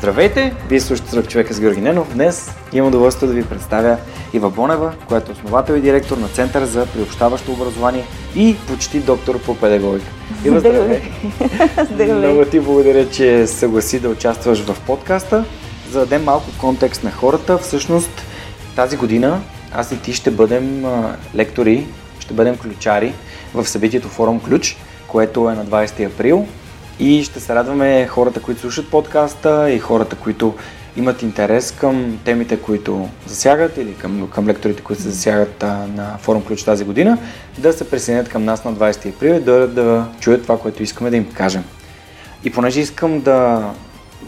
Здравейте! Вие слушате Сръх човека с Георги Ненов. Днес имам удоволствие да ви представя Ива Бонева, която е основател и директор на Център за приобщаващо образование и почти доктор по педагогика. Ива, здравей! здравей! Много ти благодаря, че съгласи да участваш в подкаста. За да дадем малко контекст на хората, всъщност тази година аз и ти ще бъдем лектори, ще бъдем ключари в събитието Форум Ключ, което е на 20 април и ще се радваме хората, които слушат подкаста и хората, които имат интерес към темите, които засягат или към, към лекторите, които се засягат а, на форум Ключ тази година, да се присъединят към нас на 20 април и да, да чуят това, което искаме да им кажем. И понеже искам да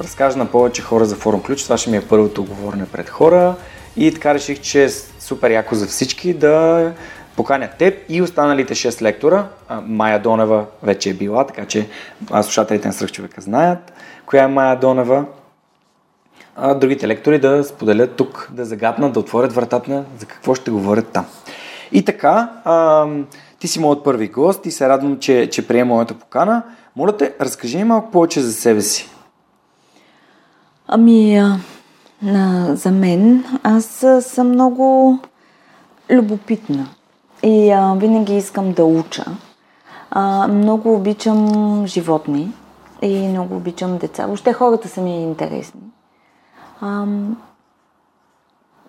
разкажа на повече хора за форум Ключ, това ще ми е първото говорене пред хора и така реших, че е супер яко за всички да поканя теб и останалите 6 лектора. Майя Донева вече е била, така че слушателите на Свръхчовека знаят коя е Майя Донева. А другите лектори да споделят тук, да загаднат, да отворят вратата за какво ще говорят там. И така, а, ти си моят първи гост и се радвам, че, че приема моята покана. Моля те, разкажи ми малко повече за себе си. Ами, а, за мен, аз съм много любопитна и а, винаги искам да уча. А, много обичам животни и много обичам деца. Въобще хората са ми интересни. А,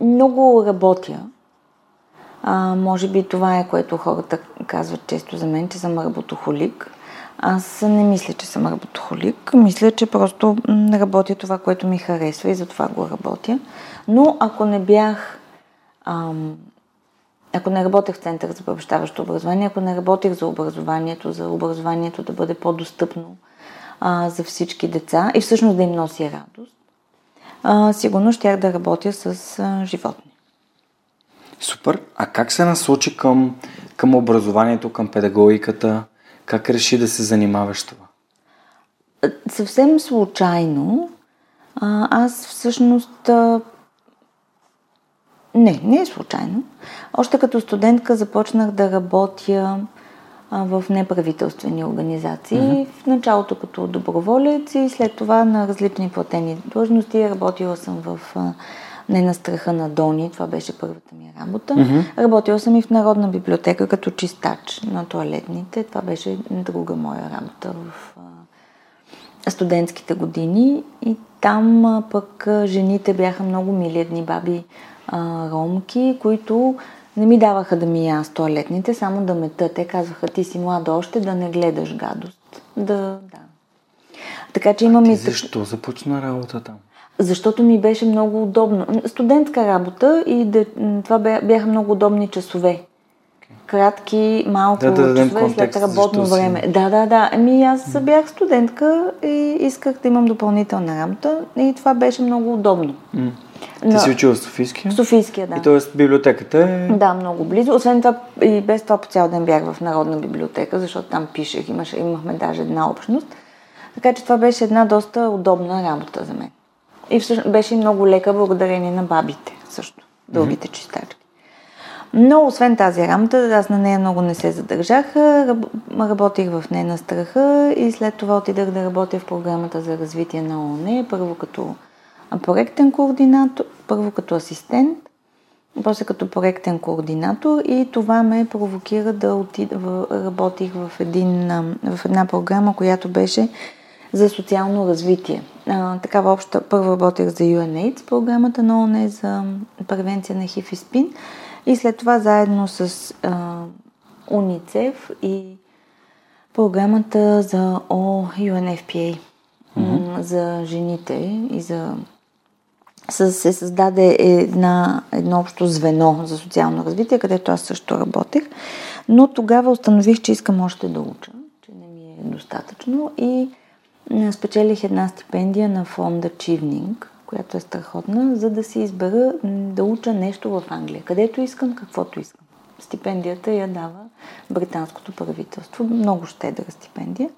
много работя. А, може би това е, което хората казват често за мен, че съм работохолик. Аз не мисля, че съм работохолик. Мисля, че просто работя това, което ми харесва и затова го работя. Но ако не бях ам, ако не работех в Център за приобщаващо образование, ако не работех за образованието, за образованието да бъде по-достъпно а, за всички деца и всъщност да им носи радост, а, сигурно щях да работя с а, животни. Супер. А как се насочи към, към образованието, към педагогиката? Как реши да се занимаваш това? Съвсем случайно. А, аз всъщност не, не е случайно. Още като студентка започнах да работя а, в неправителствени организации. Mm-hmm. В началото като доброволец и след това на различни платени длъжности. Работила съм в а, Не на страха на Дони, това беше първата ми работа. Mm-hmm. Работила съм и в Народна библиотека като чистач на туалетните. Това беше друга моя работа в а, студентските години. И там а, пък а, жените бяха много мили едни баби а, ромки, които не ми даваха да ми аз туалетните, само да мета. Те казваха, ти си млада още, да не гледаш гадост. Да, да. Така че имам и... Защо започна работа там? Защото ми беше много удобно. Студентска работа и да, това бяха много удобни часове. Кратки, малко да, да, часове след работно време. Си... Да, да, да. Ами аз бях студентка и исках да имам допълнителна работа и това беше много удобно. Mm. Ти да. си учила в Софийския? В Софийския, да. И т.е. библиотеката е... Да, много близо. Освен това и без това по цял ден бях в Народна библиотека, защото там пишех, имаше, имахме даже една общност. Така че това беше една доста удобна работа за мен. И всъщност беше много лека благодарение на бабите също, дългите mm-hmm. чистачки. Но освен тази работа, аз на нея много не се задържах. Работих в нея на страха и след това отидах да работя в програмата за развитие на ООН, първо като проектен координатор, първо като асистент, после като проектен координатор и това ме провокира да отида, работих в, един, в една програма, която беше за социално развитие. А, такава обща, първо работех за UNAIDS, програмата на ОНЕ за превенция на ХИВ и СПИН и след това заедно с а, УНИЦЕФ и програмата за О, UNFPA mm-hmm. за жените и за се създаде една, едно общо звено за социално развитие, където аз също работех. Но тогава установих, че искам още да уча, че не ми е достатъчно и спечелих една стипендия на фонда Чивнинг, която е страхотна, за да си избера да уча нещо в Англия. Където искам, каквото искам. Стипендията я дава британското правителство. Много щедра стипендия.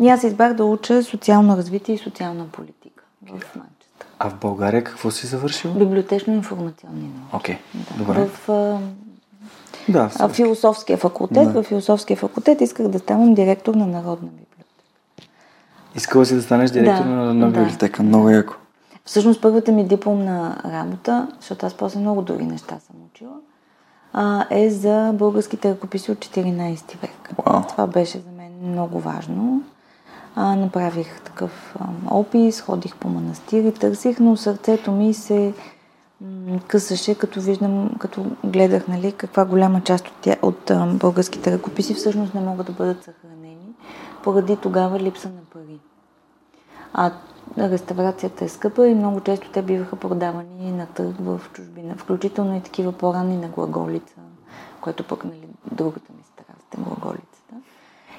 И аз избрах да уча социално развитие и социална политика в Манчестър. А в България какво си завършил? Библиотечно-информационни науки. Окей, okay. да. добре. В а, да, в философския факултет. Да. В философския факултет исках да ставам директор на Народна библиотека. Искала си да станеш директор Да, на Народна да. библиотека. Много яко. Всъщност първата ми дипломна работа, защото аз после много други неща съм учила, а, е за българските ръкописи от 14 век. Вау. Това беше за мен много важно. А, направих такъв а, опис, ходих по манастири, търсих, но сърцето ми се м, късаше, като виждам, като гледах, нали, каква голяма част от, тя, от а, българските ръкописи всъщност не могат да бъдат съхранени, поради тогава липса на пари. А реставрацията е скъпа и много често те биваха продавани на търг в чужбина, включително и такива по-ранни на глаголица, което пък нали, другата ми страст е глаголицата.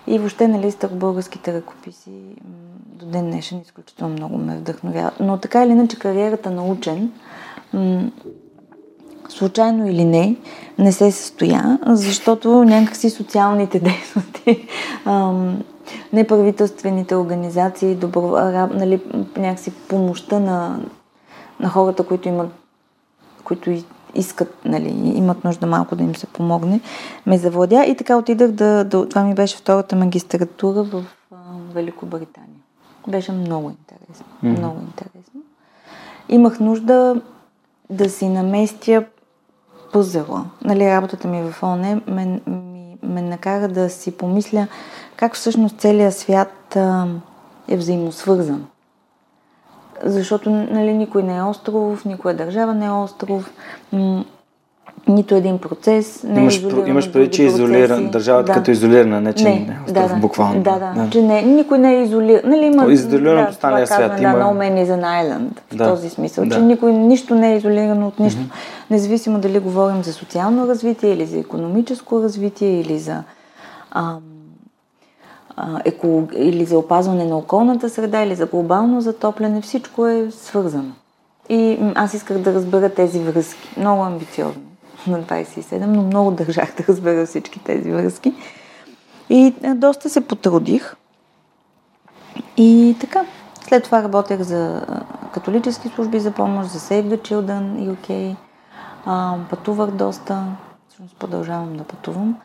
И въобще нали, старобългарските ръкописи м, до ден днешен изключително много ме вдъхновяват. Но така или иначе кариерата на учен случайно или не, не се състоя, защото някакси социалните дейности, неправителствените организации, добро, нали, някакси помощта на, на хората, които имат, които искат, нали, имат нужда малко да им се помогне, ме завладя и така отидах да, да това ми беше втората магистратура в а, Великобритания. Беше много интересно, Мгм. много интересно. Имах нужда да си наместя пъзела. Нали, работата ми в ОНЕ ме, ми, ме накара да си помисля как всъщност целият свят а, е взаимосвързан. Защото нали, никой не е остров, никоя държава не е остров, м- нито един процес не Имаш, е изолиран имаш преди, че е изолиран, държавата Да. като изолирана, не че не, Не, е остров, да, да. буквално. Да, да, че не, никой не е изолиран. Нали, има, изолиран да, това свят, казваме, има- Да, no man is an island, в Да. този смисъл, Да. че никой, нищо не е изолирано от нищо. Независимо дали говорим за социално развитие или за економическо развитие или за ам, еко, или за опазване на околната среда, или за глобално затопляне, всичко е свързано. И аз исках да разбера тези връзки. Много амбициозно на 27, но много държах да разбера всички тези връзки. И доста се потрудих. И така. След това работех за католически служби за помощ, за Save the Children UK. А, пътувах доста. Всъщност продължавам да пътувам.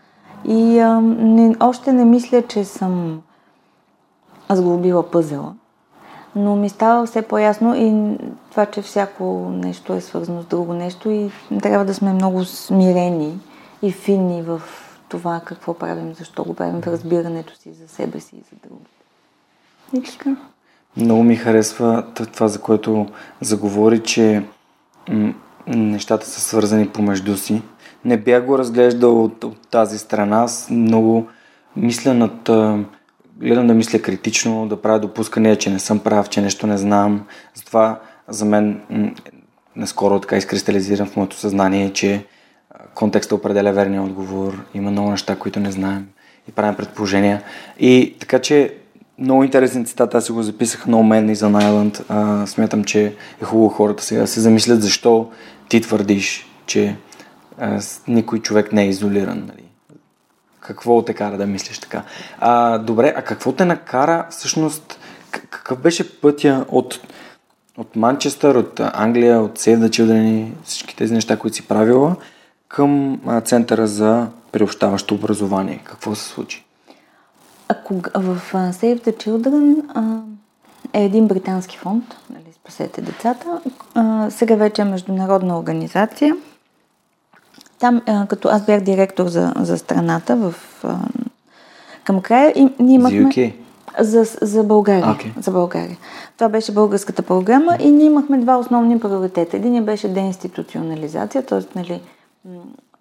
И а, не, още не мисля, че съм сглобила пъзела. Но ми става все по-ясно и това, че всяко нещо е свързано с друго нещо и трябва да сме много смирени и финни в това какво правим, защо го правим, в разбирането си за себе си и за другите. И така. Много ми харесва това, за което заговори, че м- нещата са свързани помежду си. Не бях го разглеждал от, от тази страна. Аз много мисля над... Гледам да мисля критично, да правя допускания, че не съм прав, че нещо не знам. Затова за мен наскоро така изкристализирам в моето съзнание, че а, контекстът определя верния отговор. Има много неща, които не знаем и правим предположения. И така че много интересен цитат, аз си го записах No Man is an Island. А, смятам, че е хубаво хората сега да се замислят защо ти твърдиш, че никой човек не е изолиран. Нали? Какво те кара да мислиш така? А, добре, а какво те накара всъщност, какъв беше пътя от, от Манчестър, от Англия, от Save the Children, всички тези неща, които си правила, към а, Центъра за приобщаващо образование? Какво се случи? А кога, в а, Save the Children а, е един британски фонд, нали, Спасете децата. А, сега вече е международна организация. Там, а, като аз бях директор за, за страната в, а, към края и ние За имахме... UK? За, за България. Okay. За България. Това беше българската програма и ние имахме два основни приоритета. Един беше деинституционализация, т.е. Нали,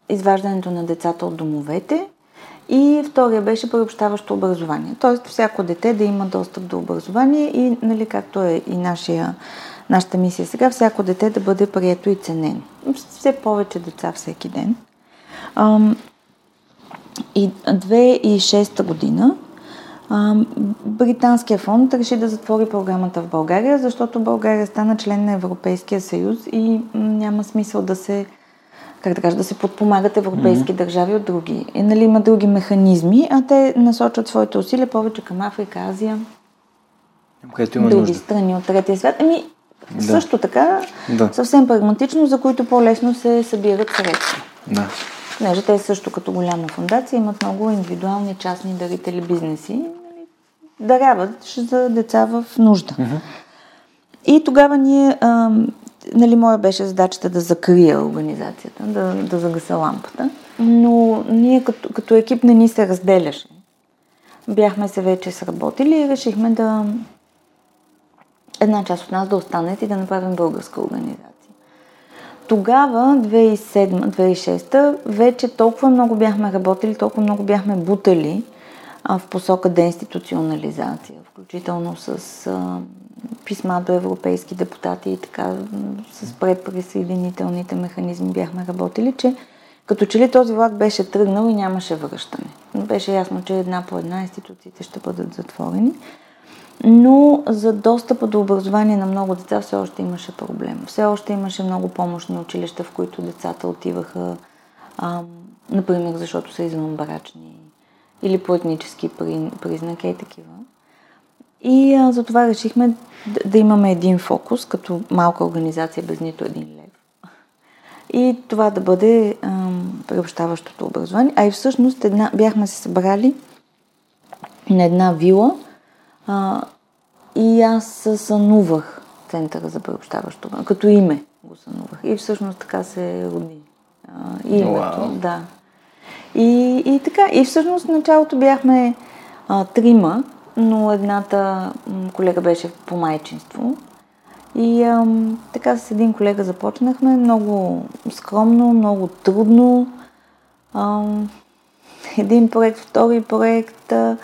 изваждането на децата от домовете и втория беше приобщаващо образование. Т.е. всяко дете да има достъп до образование и, нали, както е и нашия, нашата мисия сега, всяко дете да бъде прието и ценено. Все повече деца всеки ден. Ам, и 2006 година британския фонд реши да затвори програмата в България, защото България стана член на Европейския съюз и няма смисъл да се как да кажа, да се подпомагат европейски mm-hmm. държави от други. И, нали, има други механизми, а те насочат своите усилия повече към Африка, Азия, Където има други нужда. страни от третия свят. Ами, Да. също така, Да. съвсем прагматично, за които по-лесно се събират средства. Да. Понеже те също като голяма фундация имат много индивидуални частни дарители бизнеси. нали, Даряват за деца в нужда. И тогава ние, а, нали, моя беше задачата да закрия организацията, да, да загаса лампата. Но ние като, като екип не ни се разделяше. Бяхме се вече сработили и решихме да една част от нас да останат и да направим българска организация. Тогава, 2007-2006, вече толкова много бяхме работили, толкова много бяхме бутали а, в посока деинституционализация, включително с а, писма до европейски депутати и така, с предприсъединителните механизми бяхме работили, че като че ли този влак беше тръгнал и нямаше връщане. Беше ясно, че една по една институциите ще бъдат затворени. Но за достъпа до образование на много деца все още имаше проблем. Все още имаше много помощни училища, в които децата отиваха, а, например, защото са извънбрачни или по етнически при- признаки и такива. И а, затова решихме да, да имаме един фокус, като малка организация без нито един лев. И това да бъде ам, приобщаващото образование. А и всъщност една, бяхме се събрали на една вила а, и аз сънувах Центъра за приобщаващо. Като име го сънувах. И всъщност така се роди. А, името, Уау. да. И, и така. И всъщност в началото бяхме а, трима, но едната м, колега беше по майчинство. И ам, така с един колега започнахме. Много скромно, много трудно. Ам, един проект, втори проект, а,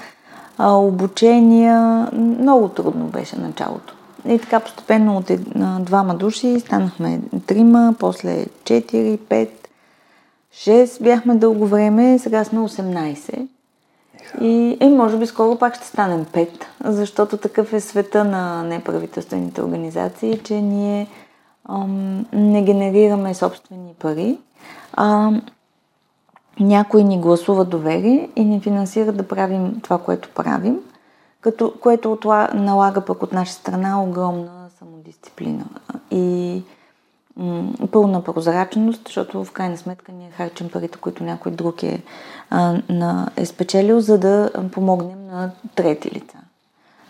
а, обучения. Много трудно беше началото. И така постепенно от ед- а, двама души станахме трима, после 4, 5, 6 бяхме дълго време, сега сме 18. И, и може би скоро пак ще станем 5, защото такъв е света на неправителствените организации, че ние ам, не генерираме собствени пари, а някой ни гласува доверие и ни финансира да правим това, което правим, като, което отла- налага пък от наша страна огромна самодисциплина и м, пълна прозрачност, защото в крайна сметка ние харчим парите, които някой друг е, а, на, е спечелил, за да помогнем на трети лица.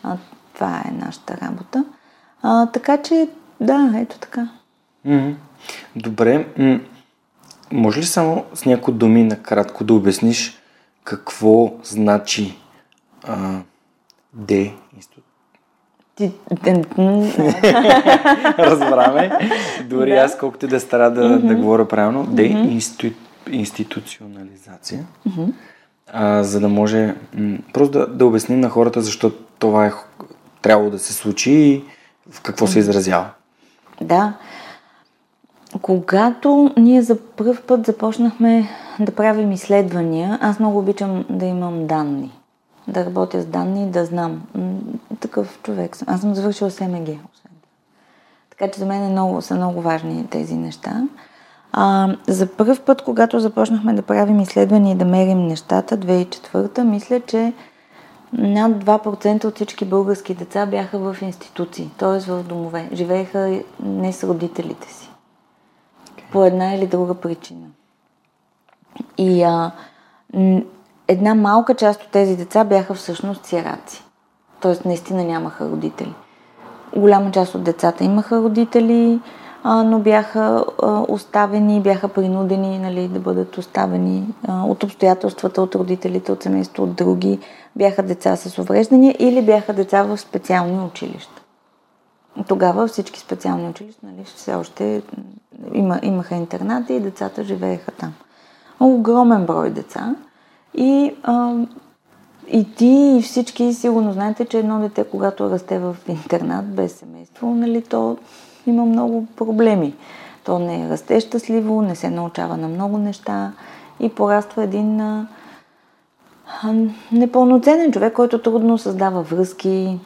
А, това е нашата работа. А, така че, да, ето така. Добре. Може ли само с някои думи накратко да обясниш какво значи а, де институт? Разбраме. Дори Да. аз колкото да стара да, да говоря правилно, де институ, институционализация, а, за да може м- просто да, да обясним на хората защо това е трябвало да се случи и в какво се изразява. Да. Когато ние за първ път започнахме да правим изследвания, аз много обичам да имам данни. Да работя с данни, да знам. Такъв човек съм. Аз съм завършила СМГ. Така че за мен е много, са много важни тези неща. А, за първ път, когато започнахме да правим изследвания и да мерим нещата, 2004, мисля, че над 2% от всички български деца бяха в институции, т.е. в домове. Живееха не с родителите си. По една или друга причина. И а, една малка част от тези деца бяха всъщност сираци. Тоест наистина нямаха родители. Голяма част от децата имаха родители, а, но бяха а, оставени, бяха принудени нали, да бъдат оставени а, от обстоятелствата, от родителите, от семейство, от други. Бяха деца с увреждания или бяха деца в специални училища. Тогава всички специални училища нали, все още има, имаха интернати и децата живееха там. Огромен брой деца. И, а, и ти и всички сигурно знаете, че едно дете, когато расте в интернат без семейство, нали, то има много проблеми. То не расте щастливо, не се научава на много неща и пораства един а, непълноценен човек, който трудно създава връзки,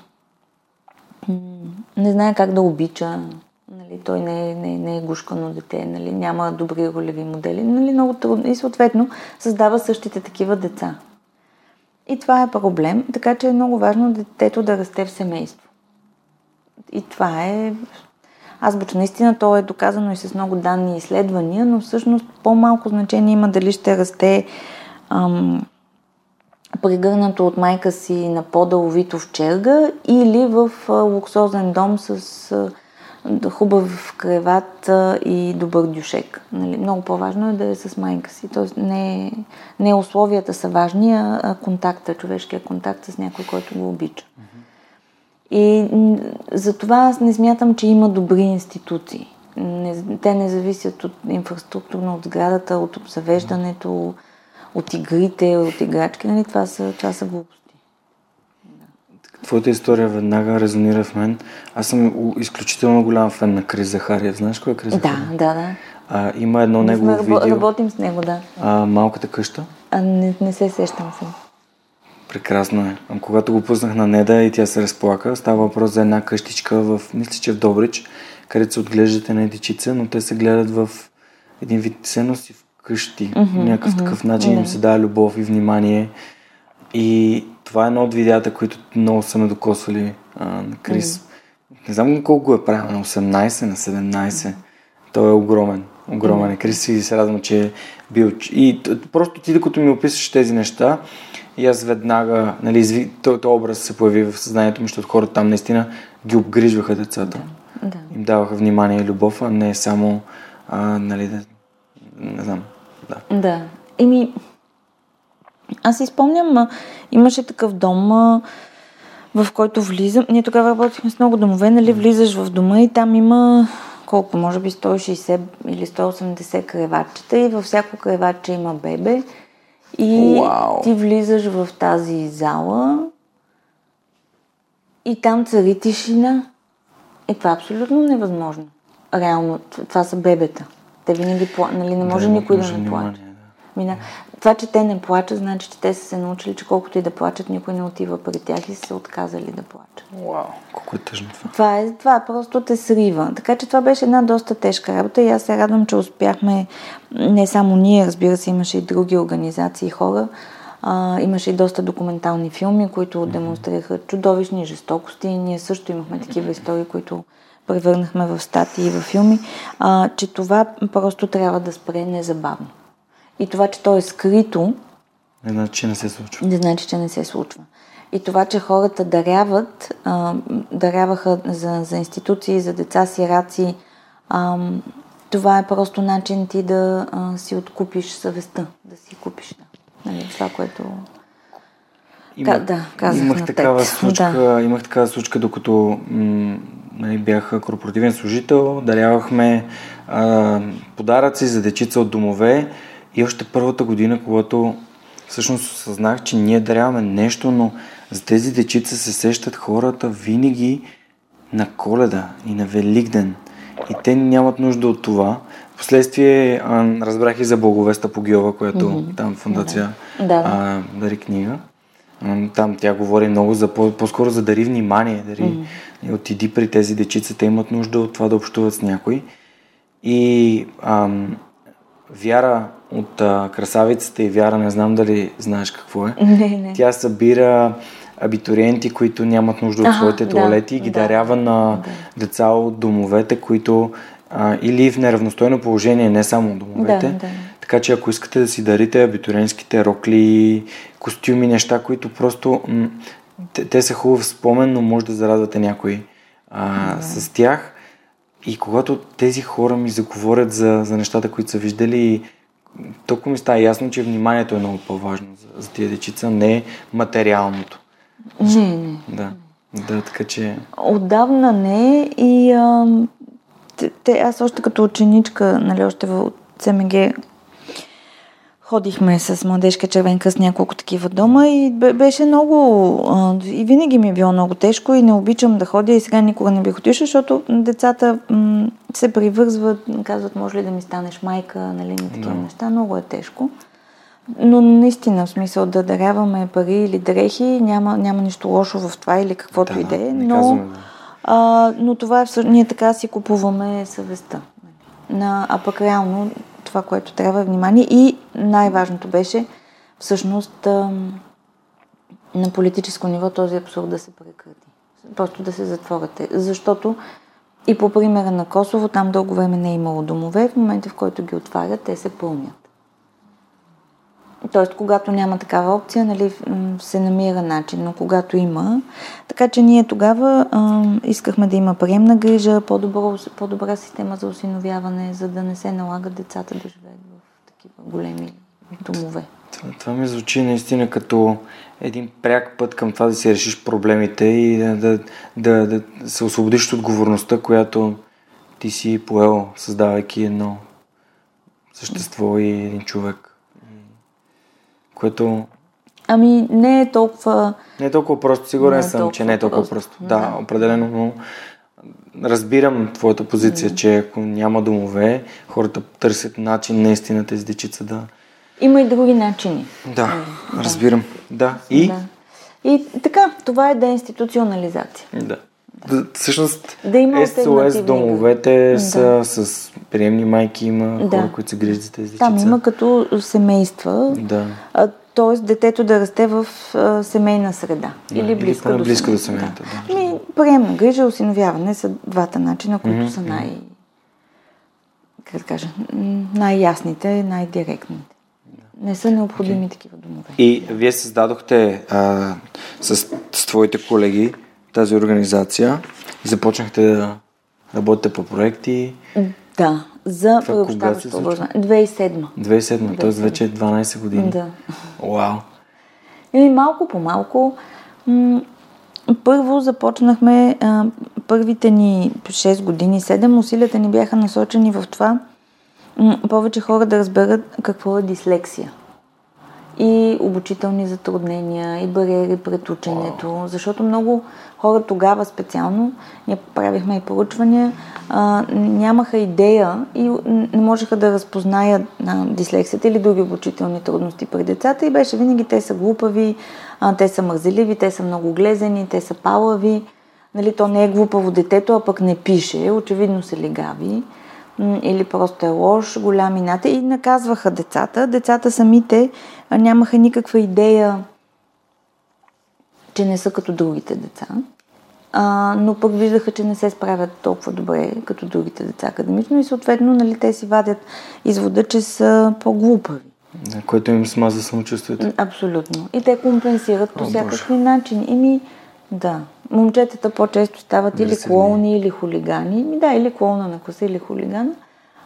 не знае как да обича. Нали, той не е, не, е, не е гушкано дете, нали, няма добри ролеви модели. Нали, много трудно. И съответно създава същите такива деца. И това е проблем, така че е много важно детето да расте в семейство. И това е азбучно. Наистина то е доказано и с много данни и изследвания, но всъщност по-малко значение има дали ще расте ам, пригърнато от майка си на по-дълвито в черга или в луксозен дом с хубав креват и добър дюшек. Нали? Много по-важно е да е с майка си. Тоест не, не условията са важни, а контакта, човешкия контакт с някой, който го обича. И за това аз не смятам, че има добри институции. Не, те не зависят от инфраструктурно, от сградата, от обзавеждането, от игрите, от играчки. Нали? Това, са, това са глупости. Твоята история веднага резонира в мен. Аз съм изключително голям фен на Крис Захариев. Знаеш кой е Крис Захариев? Да, да, да. А, има едно негово видео. Работим с него, да. А, малката къща? А, не, не се сещам се. Прекрасно е. Когато го пуснах на Неда и тя се разплака, става въпрос за една къщичка в, мисля, че в Добрич, където се отглеждат една дечица, но те се гледат в един вид ценност и в къщи. Mm-hmm, някакъв mm-hmm, такъв начин mm-hmm. им се дава любов и внимание. И това е едно от видеята, които много са ме докосвали а, на Крис. Mm-hmm. Не знам колко го е правил, на 18, на 17. Mm-hmm. Той е огромен. Огромен е. Крис и се радвам, че е бил. И просто ти, докато ми описваш тези неща, и аз веднага, нали, този образ се появи в съзнанието ми, защото хората там наистина ги обгрижваха децата. Да, да. Им даваха внимание и любов, а не само, а, нали, да, не знам, да. Да. Еми, аз си спомням, имаше такъв дом, в който влизам. Ние тогава работихме с много домове, нали, влизаш в дома и там има колко, може би 160 или 180 креватчета и във всяко креватче има бебе и wow. ти влизаш в тази зала и там цари тишина. И това е абсолютно невъзможно. Реално, това са бебета. Те винаги плачат, нали, не може да, никой да не плаче. Мина. Това, че те не плачат, значи, че те са се научили, че колкото и да плачат, никой не отива при тях и са се отказали да плачат. Вау, колко е тъжно това. Това, е, това просто те срива. Така че това беше една доста тежка работа и аз се радвам, че успяхме, не само ние, разбира се, имаше и други организации и хора, а, имаше и доста документални филми, които демонстрираха чудовищни жестокости. Ние също имахме такива истории, които превърнахме в статии и в филми, а, че това просто трябва да спре незабавно. И това, че то е скрито, не значи, че не се случва. Не значи, че не се случва. И това, че хората даряват, а, даряваха за, за институции, за деца, сираци, а, това е просто начин ти да а, си откупиш съвестта, да си купиш да. Нали, това, което... Има, да, казах имах, такава случка, да. имах такава случка, докато м- бях корпоративен служител, дарявахме а, подаръци за дечица от домове и още първата година, когато всъщност осъзнах, че ние даряваме нещо, но за тези дечица се сещат хората винаги на коледа и на Великден. И те нямат нужда от това. Впоследствие а, разбрах и за Благовеста Погиова, която mm-hmm. там фундация да, да. А, дари книга. Там тя говори много за по- скоро за дари внимание. Дари, mm-hmm. Отиди при тези дечица, те имат нужда от това да общуват с някой. И ам, Вяра от а, Красавицата и Вяра, не знам дали знаеш какво е. Не, не. Тя събира абитуриенти, които нямат нужда от своите туалети да, и ги да, дарява на да. деца от домовете, които а, или в неравностойно положение, не само от домовете. Да, да. Така че ако искате да си дарите абитуриентските рокли, костюми, неща, които просто м- те, те са хубав спомен, но може да зарадвате някой а, да. с тях. И когато тези хора ми заговорят за, за нещата, които са виждали, толкова ми става ясно, че вниманието е много по-важно за, за тия дечица, не материалното. Не, не. Да. Да, така че... Отдавна не и а, те, аз още като ученичка, нали, още в ЦМГ Ходихме с младежка червен къс няколко такива дома и беше много... И винаги ми е било много тежко и не обичам да ходя и сега никога не бих отишла, защото децата м- се привързват, казват, може ли да ми станеш майка, нали, на такива да. неща. Много е тежко. Но наистина, в смисъл да даряваме пари или дрехи, няма, няма нищо лошо в това или каквото Да, и да е, но, казваме, а, но това е всъщност, ние така си купуваме съвестта. На, а пък реално това, което трябва внимание и най-важното беше всъщност на политическо ниво този абсурд да се прекрати. Просто да се затворите. Защото и по примера на Косово, там дълго време не е имало домове, в момента в който ги отварят, те се пълнят. Тоест, когато няма такава опция, нали, се намира начин, но когато има. Така че ние тогава а, искахме да има приемна грижа, по-добро, по-добра система за осиновяване, за да не се налагат децата да живеят в такива големи домове. Това ми звучи наистина като един пряк път към това да си решиш проблемите и да, да, да, да се освободиш от отговорността, която ти си поел, създавайки едно същество и един човек. Което Ами, не е толкова... не е толкова просто. Сигурен Не е съм, че не е толкова просто. просто. Да, определено, но разбирам твоята позиция, че ако няма домове, хората търсят начин наистина тези дечица да... Има и други начини. Да, разбирам. Да. И? Да. И така, това е деинституционализация. Да. Да, всъщност Да има СОС домовете Да. са с приемни майки, има Да. хора, които се грижат за тези Там дечица. има като семейства, Да. т.е. детето да расте в а, семейна среда. Да, или или близка поне до близка до семейната. семейната, да. Ами, приемна грижа, осиновяване са двата начина, които са най... Как да кажа? Най-ясните, най-директните. Не са необходими такива домове. И вие създадохте а, с, с твоите колеги тази организация и започнахте да работите по проекти. Да, за приобщаващо образование. 2007. 2007, т.е. 2007. вече 12 години. Да. Вау. И малко по малко. М- първо започнахме а, първите ни 6 години, 7 усилията ни бяха насочени в това м- повече хора да разберат какво е дислексия. И обучителни затруднения, и бариери пред ученето, защото много хора тогава специално, ние правихме и поручвания, а, нямаха идея и не можеха да разпознаят а, дислексията или други обучителни трудности при децата и беше винаги те са глупави, а, те са мързеливи, те са много глезени, те са палави. Нали, то не е глупаво детето, а пък не пише, очевидно са легави или просто е лош, голям ината и наказваха децата. Децата самите нямаха никаква идея, че не са като другите деца. А, но пък виждаха, че не се справят толкова добре като другите деца академично и съответно нали, те си вадят извода, че са по-глупави. Което им смаза самочувствието. Абсолютно. И те компенсират по О, всякакви начини. Ими, да. Момчетата по-често стават или клоуни, или хулигани. Ми, да, или клоуна на коса, или хулигана.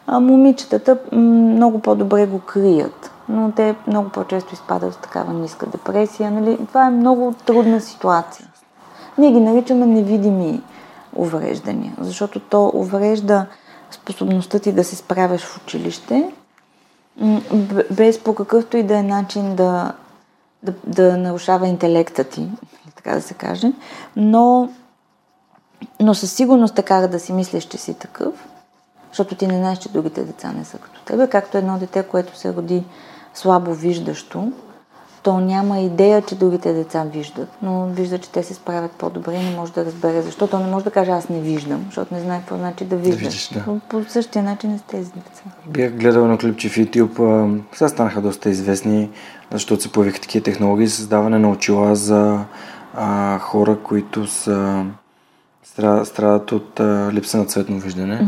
А момичетата много по-добре го крият. Но те много по-често изпадат в такава ниска депресия. Нали? Това е много трудна ситуация. Ние ги наричаме невидими увреждания, защото то уврежда способността ти да се справяш в училище, без по какъвто и да е начин да, да, да нарушава интелекта ти, така да се каже, но, но със сигурност така да си мислиш, че си такъв, защото ти не знаеш, че другите деца не са като тебе, както едно дете, което се роди слабо виждащо, то няма идея, че другите деца виждат, но вижда, че те се справят по-добре и не може да разбере защо. То не може да каже аз не виждам, защото не знае какво значи да виждаш. видиш, да. Но По същия начин е с тези деца. Бях гледал на клипче в YouTube. Сега станаха доста известни, защото се появиха такива технологии, създаване на очила за а, хора, които са стра- страдат от а, липса на цветно виждане.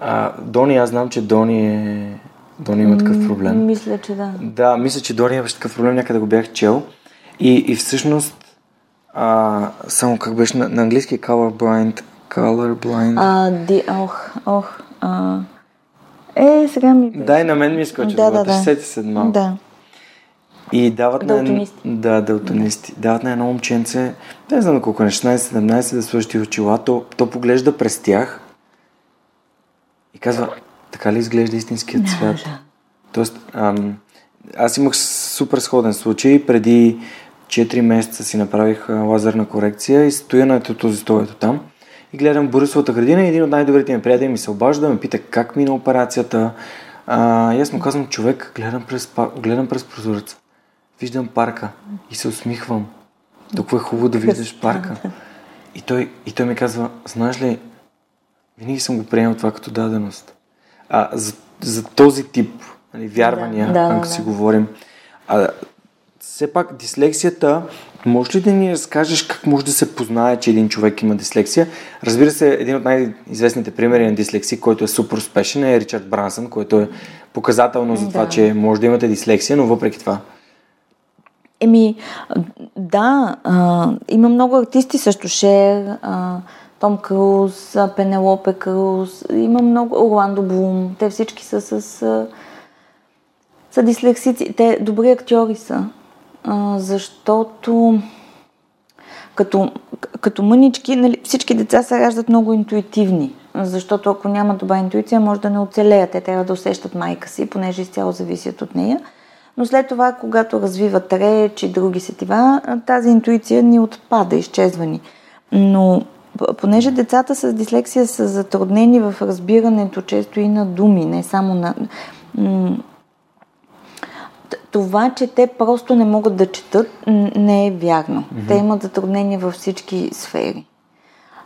А, Дони, аз знам, че Дони е... Дони има такъв проблем. Мисля, че да. Да, мисля, че Дори имаше такъв проблем, някъде го бях чел. И, и всъщност, а, само как беше на, на английски colorblind, colorblind. А, ди, ох, ох. А, е, сега ми... беше. Да, и на мен ми изкочи Да, да, да, да, да. Сети се малко. Да. И дават Далтонисти. на... Да, далтонисти. Дават на едно момченце, не знам на колко, на 16-17 да сложи очила, то, то поглежда през тях и казва, така ли изглежда истинският свят? Да. Тоест, ам, аз имах супер сходен случай. Преди 4 месеца си направих лазерна корекция и стоя на този стол ето там. И гледам Борисовата градина и един от най-добрите ми приятели ми се обажда, ме пита как мина операцията, А, и аз му казвам, човек, гледам през, гледам през прозореца. Виждам парка и се усмихвам. Толкова е хубаво да виждаш парка. И той, и той ми казва, знаеш ли, винаги съм го приемал това като даденост. А, за, за този тип нали, вярвания, да, да, ако да, си да. говорим. А, все пак дислексията, може ли да ни разкажеш как може да се познае, че един човек има дислексия? Разбира се, един от най-известните примери на дислексия, който е супер успешен е Ричард Брансън, който е показателно за това, да. че може да имате дислексия, но въпреки това. Еми, да, а, има много артисти също, Шер, а, Том Круз, Пенелопе Круз, има много, Орландо Блум, те всички са с... Са дислексици, те добри актьори са а, защото като, като мънички, нали, всички деца се раждат много интуитивни, защото ако няма добра интуиция, може да не оцелеят. Те трябва да усещат майка си, понеже изцяло зависят от нея. Но след това, когато развиват реч и други сетива, тази интуиция ни отпада, изчезва ни. Но понеже децата с дислексия са затруднени в разбирането често и на думи, не само на това, че те просто не могат да четат, не е вярно. Mm-hmm. Те имат затруднения във всички сфери.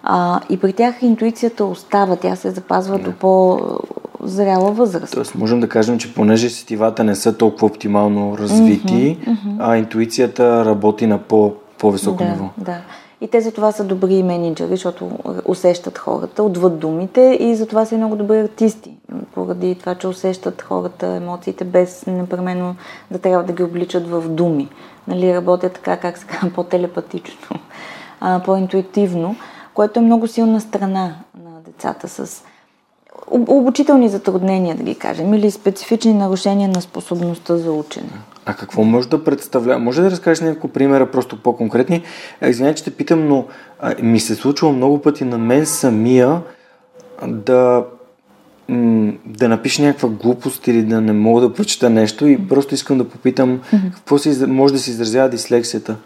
А, и при тях интуицията остава, тя се запазва yeah. до по-зряла възраст. Тоест, можем да кажем, че понеже сетивата не са толкова оптимално развити, mm-hmm, mm-hmm. а интуицията работи на по- по-високо да, ниво. Да. И те за това са добри менеджери, защото усещат хората, отвъд думите и затова са и много добри артисти, поради това, че усещат хората, емоциите, без непременно да трябва да ги обличат в думи. Нали, работят така, как се казва, по-телепатично, по-интуитивно, което е много силна страна на децата с обучителни затруднения, да ги кажем, или специфични нарушения на способността за учене. А какво може да представлява? Може да разкажеш няколко примера, просто по-конкретни? Извинявай, че те питам, но а, ми се случва много пъти на мен самия да да напиша някаква глупост или да не мога да прочета нещо и просто искам да попитам mm-hmm. какво си, може да се изразява дислексията?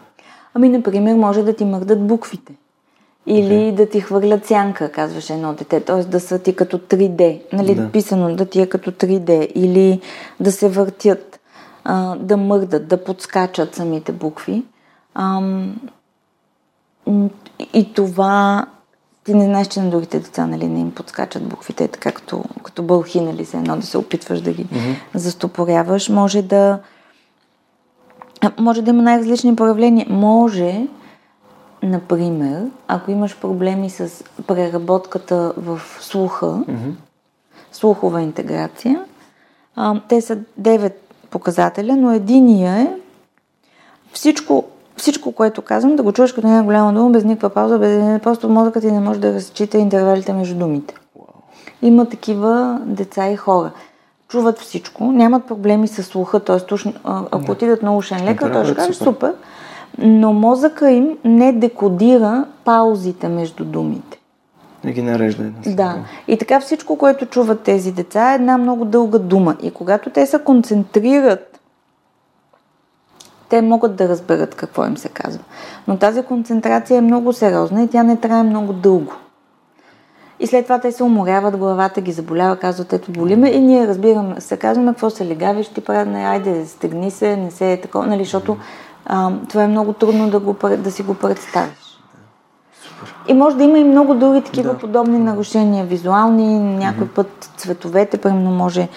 Ами, например, може да ти мърдат буквите. Или okay. да ти хвърлят сянка, казваше едно дете, т.е. да са ти като 3D, нали, да. писано да ти е като 3D, или да се въртят, а, да мърдат, да подскачат самите букви. А, и това ти не знаеш, че на другите деца нали, не им подскачат буквите, така като, като бълхи, нали, се едно да се опитваш да ги mm-hmm. застопоряваш. Може да може да има най-различни проявления. Може Например, ако имаш проблеми с преработката в слуха, mm-hmm. слухова интеграция, а, те са 9 показателя, но единия е всичко, всичко, което казвам, да го чуеш като една голяма дума, без никаква пауза, без просто мозъкът ти не може да разчита интервалите между думите. Има такива деца и хора. Чуват всичко, нямат проблеми с слуха, т.е. ако отидат на ушен лекар, той ще каже супер но мозъка им не декодира паузите между думите. Не ги нарежда една Да. И така всичко, което чуват тези деца е една много дълга дума. И когато те се концентрират, те могат да разберат какво им се казва. Но тази концентрация е много сериозна и тя не трае много дълго. И след това те се уморяват, главата ги заболява, казват, ето боли ме и ние разбираме, се казваме какво се легавиш, ти прави, айде, стегни се, не се е такова, нали, защото а, това е много трудно да, го, да си го представиш. Супер. И може да има и много други такива да. подобни нарушения, визуални, някой mm-hmm. път цветовете, примерно може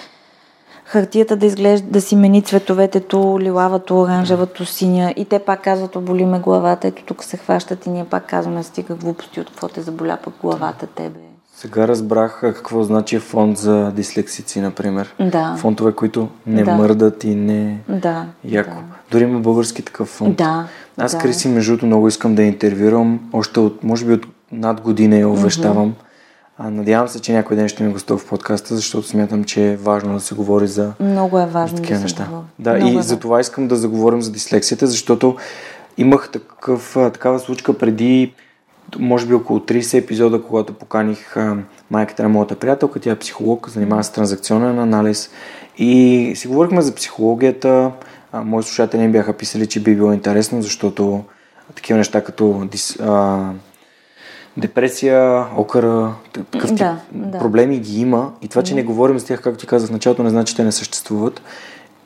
хартията да изглежда, да си мени цветовете, то лилавато, оранжевато, синя и те пак казват, оболи ме главата, ето тук се хващат и ние пак казваме, стига глупости, от какво те заболя пък главата тебе. Сега разбрах какво значи фонд за дислексици, например. Да. Фондове, които не да. мърдат и не... Да. Яко. Да. Дори има български такъв фонд. Да. Аз да. Криси, между другото, много искам да интервюрам. Още от, може би от над година я увещавам. Mm-hmm. А, надявам се, че някой ден ще ми гостува в подкаста, защото смятам, че е важно да се говори за Много е важно такива да неща. Говори. Да, Много и е за това искам да заговорим за дислексията, защото имах такъв, такава случка преди може би около 30 епизода, когато поканих а, майката на моята приятелка, тя е психолог, занимава се с транзакционен анализ и си говорихме за психологията. А, мои слушатели ми бяха писали, че би било интересно, защото такива неща като дис, а, депресия, окъра, такъв тип Да, да. проблеми ги има. И това, че не говорим с тях, както ти казах в началото, не значи, че те не съществуват.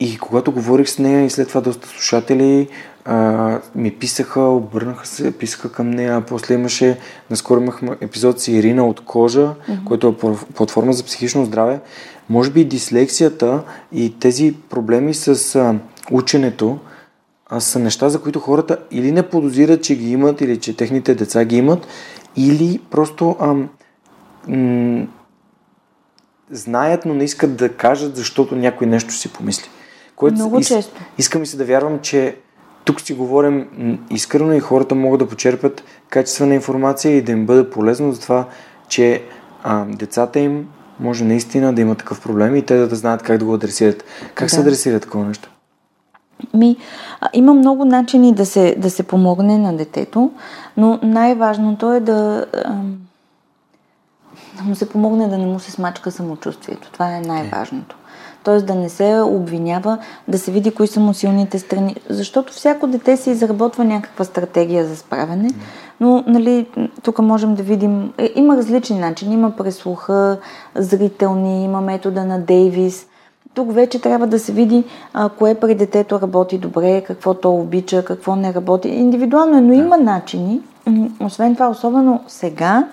И когато говорих с нея и след това доста слушатели а, ми писаха, обърнаха се, писаха към нея. После имаше, наскоро имахме епизод с Ирина от Кожа, mm-hmm. което е платформа за психично здраве. Може би дислексията и тези проблеми с а, ученето а, са неща, за които хората или не подозират, че ги имат, или че техните деца ги имат, или просто ам, м- знаят, но не искат да кажат, защото някой нещо си помисли. Което Много ис- често. Искам и се да вярвам, че тук си говорим искрено и хората могат да почерпят качествена информация и да им бъде полезно за това, че а, децата им може наистина да има такъв проблем и те да, да знаят как да го адресират. Как се Да. адресира такова нещо? Ми, а, има много начини да се, да се помогне на детето, но най-важното е да, ам, да му се помогне да не му се смачка самочувствието. Това е най-важното. Тоест да не се обвинява, да се види кои са му силните страни. Защото всяко дете си изработва някаква стратегия за справяне, но нали, тук можем да видим, е, има различни начини. Има преслуха, зрителни, има метода на Дейвис. Тук вече трябва да се види а, кое при детето работи добре, какво то обича, какво не работи. Индивидуално е, но има начини. Освен това, особено сега,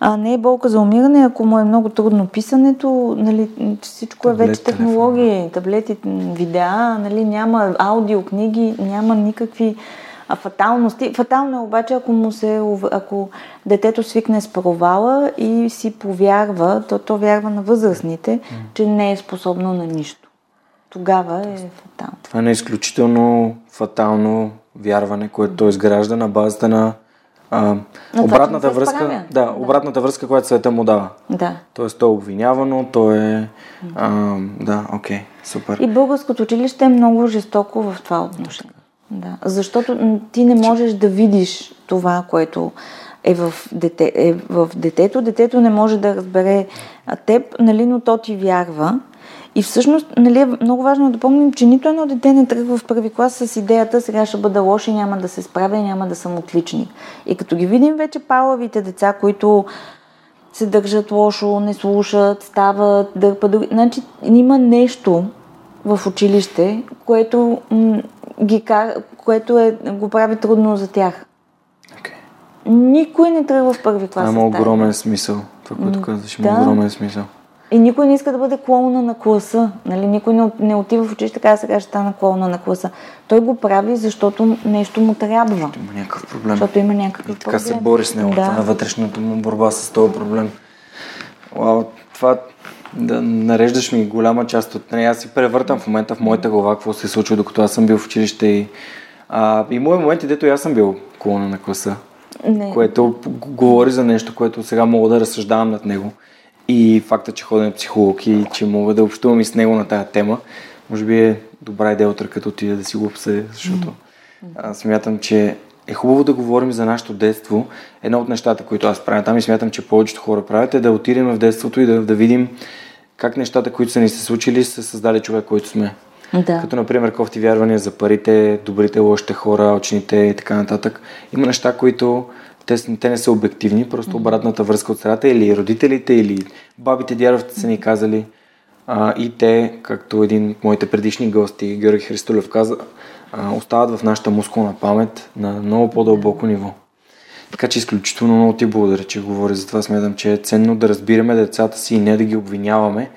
а, не е болка за умиране, ако му е много трудно писането, нали, всичко е Таблет, вече технологии, таблети, м, видеа, нали, няма аудиокниги, няма никакви а, фаталности. Фатално е обаче, ако, му се, ако детето свикне с провала и си повярва, то, то вярва на възрастните, че не е способно на нищо. Тогава е фатално. Това е едно изключително фатално вярване, което той изгражда на базата на а, обратната не се връзка. справя. Да, Да. обратната връзка, която света му дава. Да. Тоест, то е обвинявано, то е... А, да, окей, супер. И българското училище е много жестоко в това отношение. Да. Защото ти не можеш да видиш това, което е в, дете, е в детето. Детето не може да разбере теб, нали, но то ти вярва. И всъщност, нали, е много важно да помним, че нито едно дете не тръгва в първи клас с идеята сега ще бъда лош и няма да се справя и няма да съм отличник. И като ги видим вече палавите деца, които се държат лошо, не слушат, стават, дърпат. Значи има нещо в училище, което, м- ги, което е, го прави трудно за тях. Okay. Никой не тръгва в първи клас. Има огромен смисъл. Това, което казваш, има да. огромен смисъл. И никой не иска да бъде клоуна на класа. Нали? Никой не, не отива в училище, така сега ще стана клоуна на класа. Той го прави, защото нещо му трябва. Има някакъв проблем. Защото има някакъв И така проблем. се бори с него. Да. Това е вътрешната му борба с този проблем. Уау, това да нареждаш ми голяма част от нея. Аз си превъртам в момента в моята глава какво се е случило, докато аз съм бил в училище и а, и моят момент, дето и аз съм бил колона на класа, Не. което говори за нещо, което сега мога да разсъждавам над него. И факта, че ходя на психолог и че мога да общувам и с него на тая тема, може би е добра идея утре, като отида да си го обсъдя, защото аз смятам, че е хубаво да говорим за нашето детство. Едно от нещата, които аз правя там и смятам, че повечето хора правят, е да отидем в детството и да, да видим как нещата, които са ни се случили, са създали човек, който сме. Да. Като, например, кофти вярвания за парите, добрите, лошите хора, учените и така нататък. Има неща, които те, те не са обективни, просто обратната връзка от средата или родителите, или бабите, дядовците са ни казали. А, и те, както един от моите предишни гости, Георги Христолев каза, а, остават в нашата мускулна памет на много по-дълбоко ниво. Така че изключително много ти благодаря, че говори за това. Смятам, че е ценно да разбираме децата си и не да ги обвиняваме,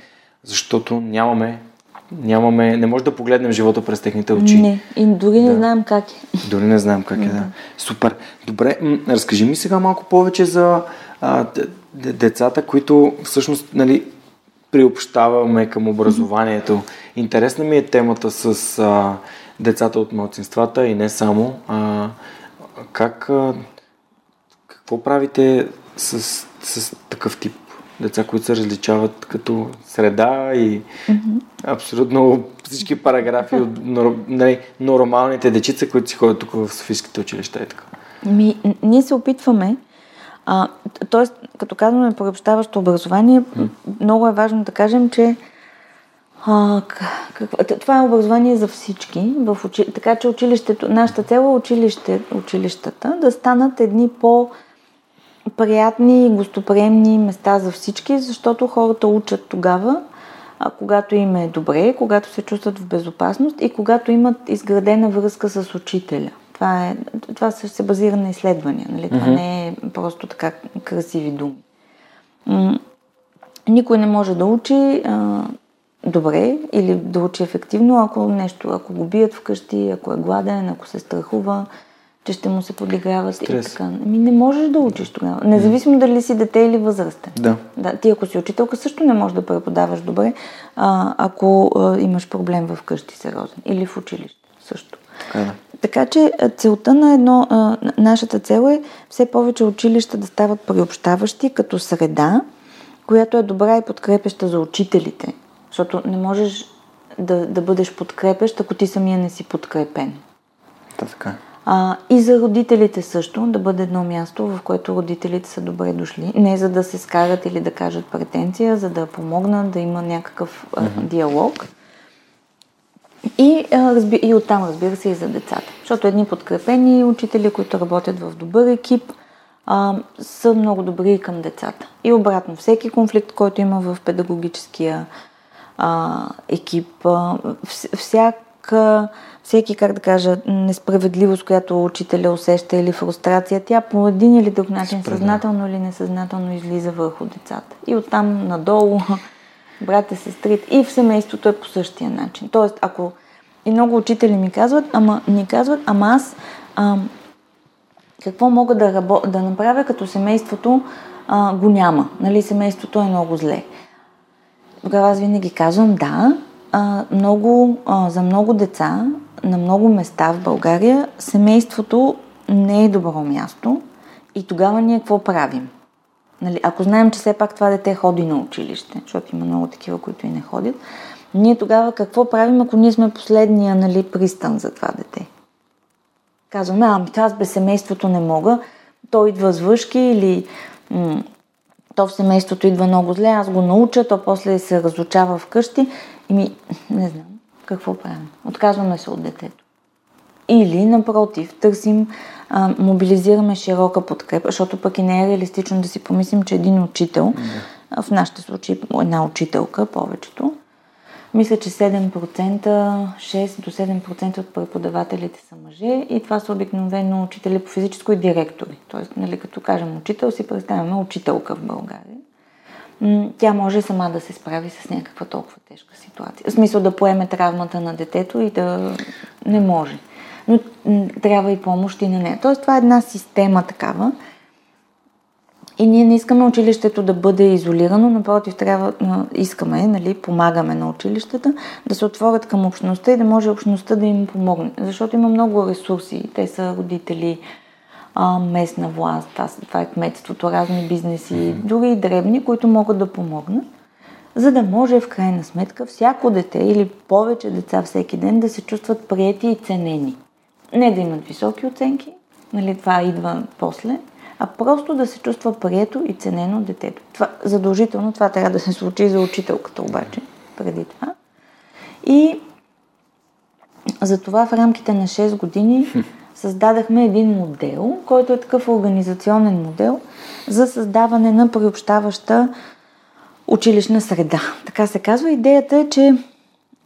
защото нямаме, нямаме, не може да погледнем живота през техните очи. Не. И дори не Да. знаем как е. Дори не знаем как е, да. Супер. Добре, м, разкажи ми сега малко повече за а, д- д- децата, които всъщност, нали, приобщаваме към образованието. Интересна ми е темата с а, децата от младсинствата и не само. А, как, а, какво правите с, с такъв тип деца, които се различават като среда и абсолютно всички параграфи от нали, нормалните дечица, които си ходят тук в Софийските училища и така. Ми, ние се опитваме, а, т.е. като казваме приобщаващо образование, много е важно да кажем, че а, какво, това е образование за всички, в учи, така че училището, нашата цел е училище, училищата да станат едни по приятни, гостоприемни места за всички, защото хората учат тогава, а, когато им е добре, когато се чувстват в безопасност и когато имат изградена връзка с учителя. Това, е, това се, базира на изследвания. Нали? Това mm-hmm. не е просто така красиви думи. Никой не може да учи а, добре или да учи ефективно, ако нещо, ако го бият вкъщи, ако е гладен, ако се страхува, че ще му се подиграват Стрес. и така. Ами не можеш да учиш тогава. Независимо дали си дете или възрастен. Да. да. Ти ако си учителка също не можеш да преподаваш добре, а, ако а, имаш проблем в къщи сериозен или в училище също. Така, да. така че целта на едно, а, нашата цел е все повече училища да стават приобщаващи като среда, която е добра и подкрепеща за учителите. Защото не можеш да, да бъдеш подкрепещ, ако ти самия не си подкрепен. Да, така. А, и за родителите също, да бъде едно място, в което родителите са добре дошли. Не за да се скарат или да кажат претенция, за да помогнат, да има някакъв а, mm-hmm. диалог. И, а, разби... и оттам, разбира се, и за децата. Защото едни подкрепени учители, които работят в добър екип, а, са много добри и към децата. И обратно, всеки конфликт, който има в педагогическия а, екип, а, всяка всеки, как да кажа, несправедливост, която учителя усеща или фрустрация, тя по един или друг начин, Спреда. съзнателно или несъзнателно излиза върху децата. И оттам надолу, брата, сестрите и в семейството е по същия начин. Тоест, ако и много учители ми казват, ама ни казват, ама аз а, какво мога да, рабо, да направя, като семейството а, го няма. Нали, семейството е много зле. Тогава аз винаги казвам, да, а, много, а, за много деца на много места в България семейството не е добро място и тогава ние какво правим? Нали, ако знаем, че все пак това дете ходи на училище, защото има много такива, които и не ходят, ние тогава какво правим, ако ние сме последния нали, пристан за това дете? Казваме, ами аз без семейството не мога, той идва с въшки или м- то в семейството идва много зле, аз го науча, то после се разучава вкъщи. И ми, не знам, какво правим? Отказваме се от детето. Или, напротив, търсим, а, мобилизираме широка подкрепа, защото пък и не е реалистично да си помислим, че един учител, mm. в нашите случаи една учителка, повечето, мисля, че 7%, 6 до 7% от преподавателите са мъже и това са обикновено учители по физическо и директори. Тоест, нали, като кажем учител, си представяме учителка в България тя може сама да се справи с някаква толкова тежка ситуация. В смисъл да поеме травмата на детето и да не може. Но трябва и помощ и на нея. Тоест това е една система такава. И ние не искаме училището да бъде изолирано, напротив, трябва, искаме, нали, помагаме на училищата да се отворят към общността и да може общността да им помогне. Защото има много ресурси. Те са родители, а, местна власт, това е кметството, разни бизнеси, mm-hmm. дори и дребни, които могат да помогнат, за да може в крайна сметка всяко дете или повече деца всеки ден да се чувстват прияти и ценени. Не да имат високи оценки, нали, това идва после, а просто да се чувства прието и ценено детето. Това, задължително това трябва да се случи за учителката обаче, преди това. И затова в рамките на 6 години създадахме един модел, който е такъв организационен модел за създаване на приобщаваща училищна среда. Така се казва. Идеята е, че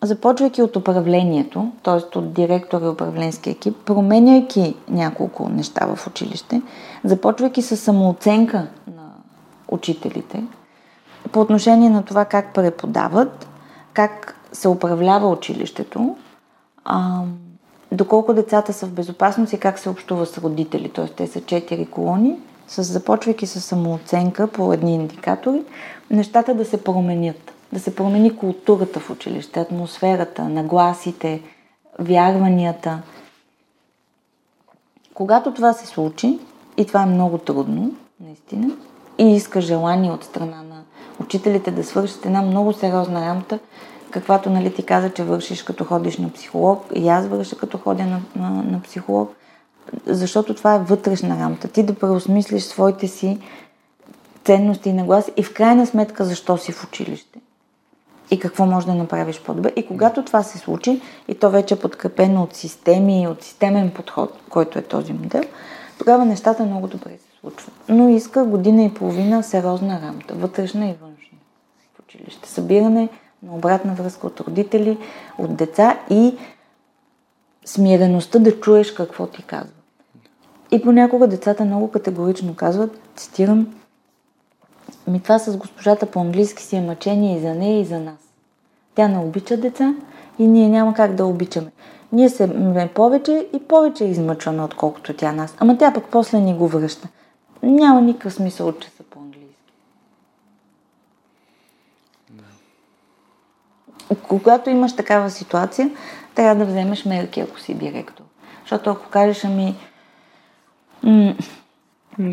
започвайки от управлението, т.е. от директор и управленски екип, променяйки няколко неща в училище, започвайки с самооценка на учителите, по отношение на това как преподават, как се управлява училището, доколко децата са в безопасност и как се общува с родители. Т.е. те са четири колони, с, започвайки с самооценка по едни индикатори, нещата да се променят. Да се промени културата в училище, атмосферата, нагласите, вярванията. Когато това се случи, и това е много трудно, наистина, и иска желание от страна на учителите да свършат една много сериозна работа, каквато нали, ти каза, че вършиш като ходиш на психолог, и аз върша като ходя на, на, на психолог, защото това е вътрешна работа. Ти да преосмислиш своите си ценности и нагласи и в крайна сметка защо си в училище и какво можеш да направиш по-добре. И когато това се случи, и то вече е подкрепено от системи и от системен подход, който е този модел, тогава нещата много добре се случва. Но иска година и половина сериозна работа, вътрешна и външна в училище. Събиране на обратна връзка от родители, от деца и смиреността да чуеш какво ти казва. И понякога децата много категорично казват, цитирам, ми това с госпожата по-английски си е мъчение и за нея, и за нас. Тя не обича деца и ние няма как да обичаме. Ние се ме повече и повече измъчваме, отколкото тя нас. Ама тя пък после ни го връща. Няма никакъв смисъл, че са по-английски. Да. Когато имаш такава ситуация, трябва да вземеш мерки, ако си директор. Защото ако кажеш, ами... М-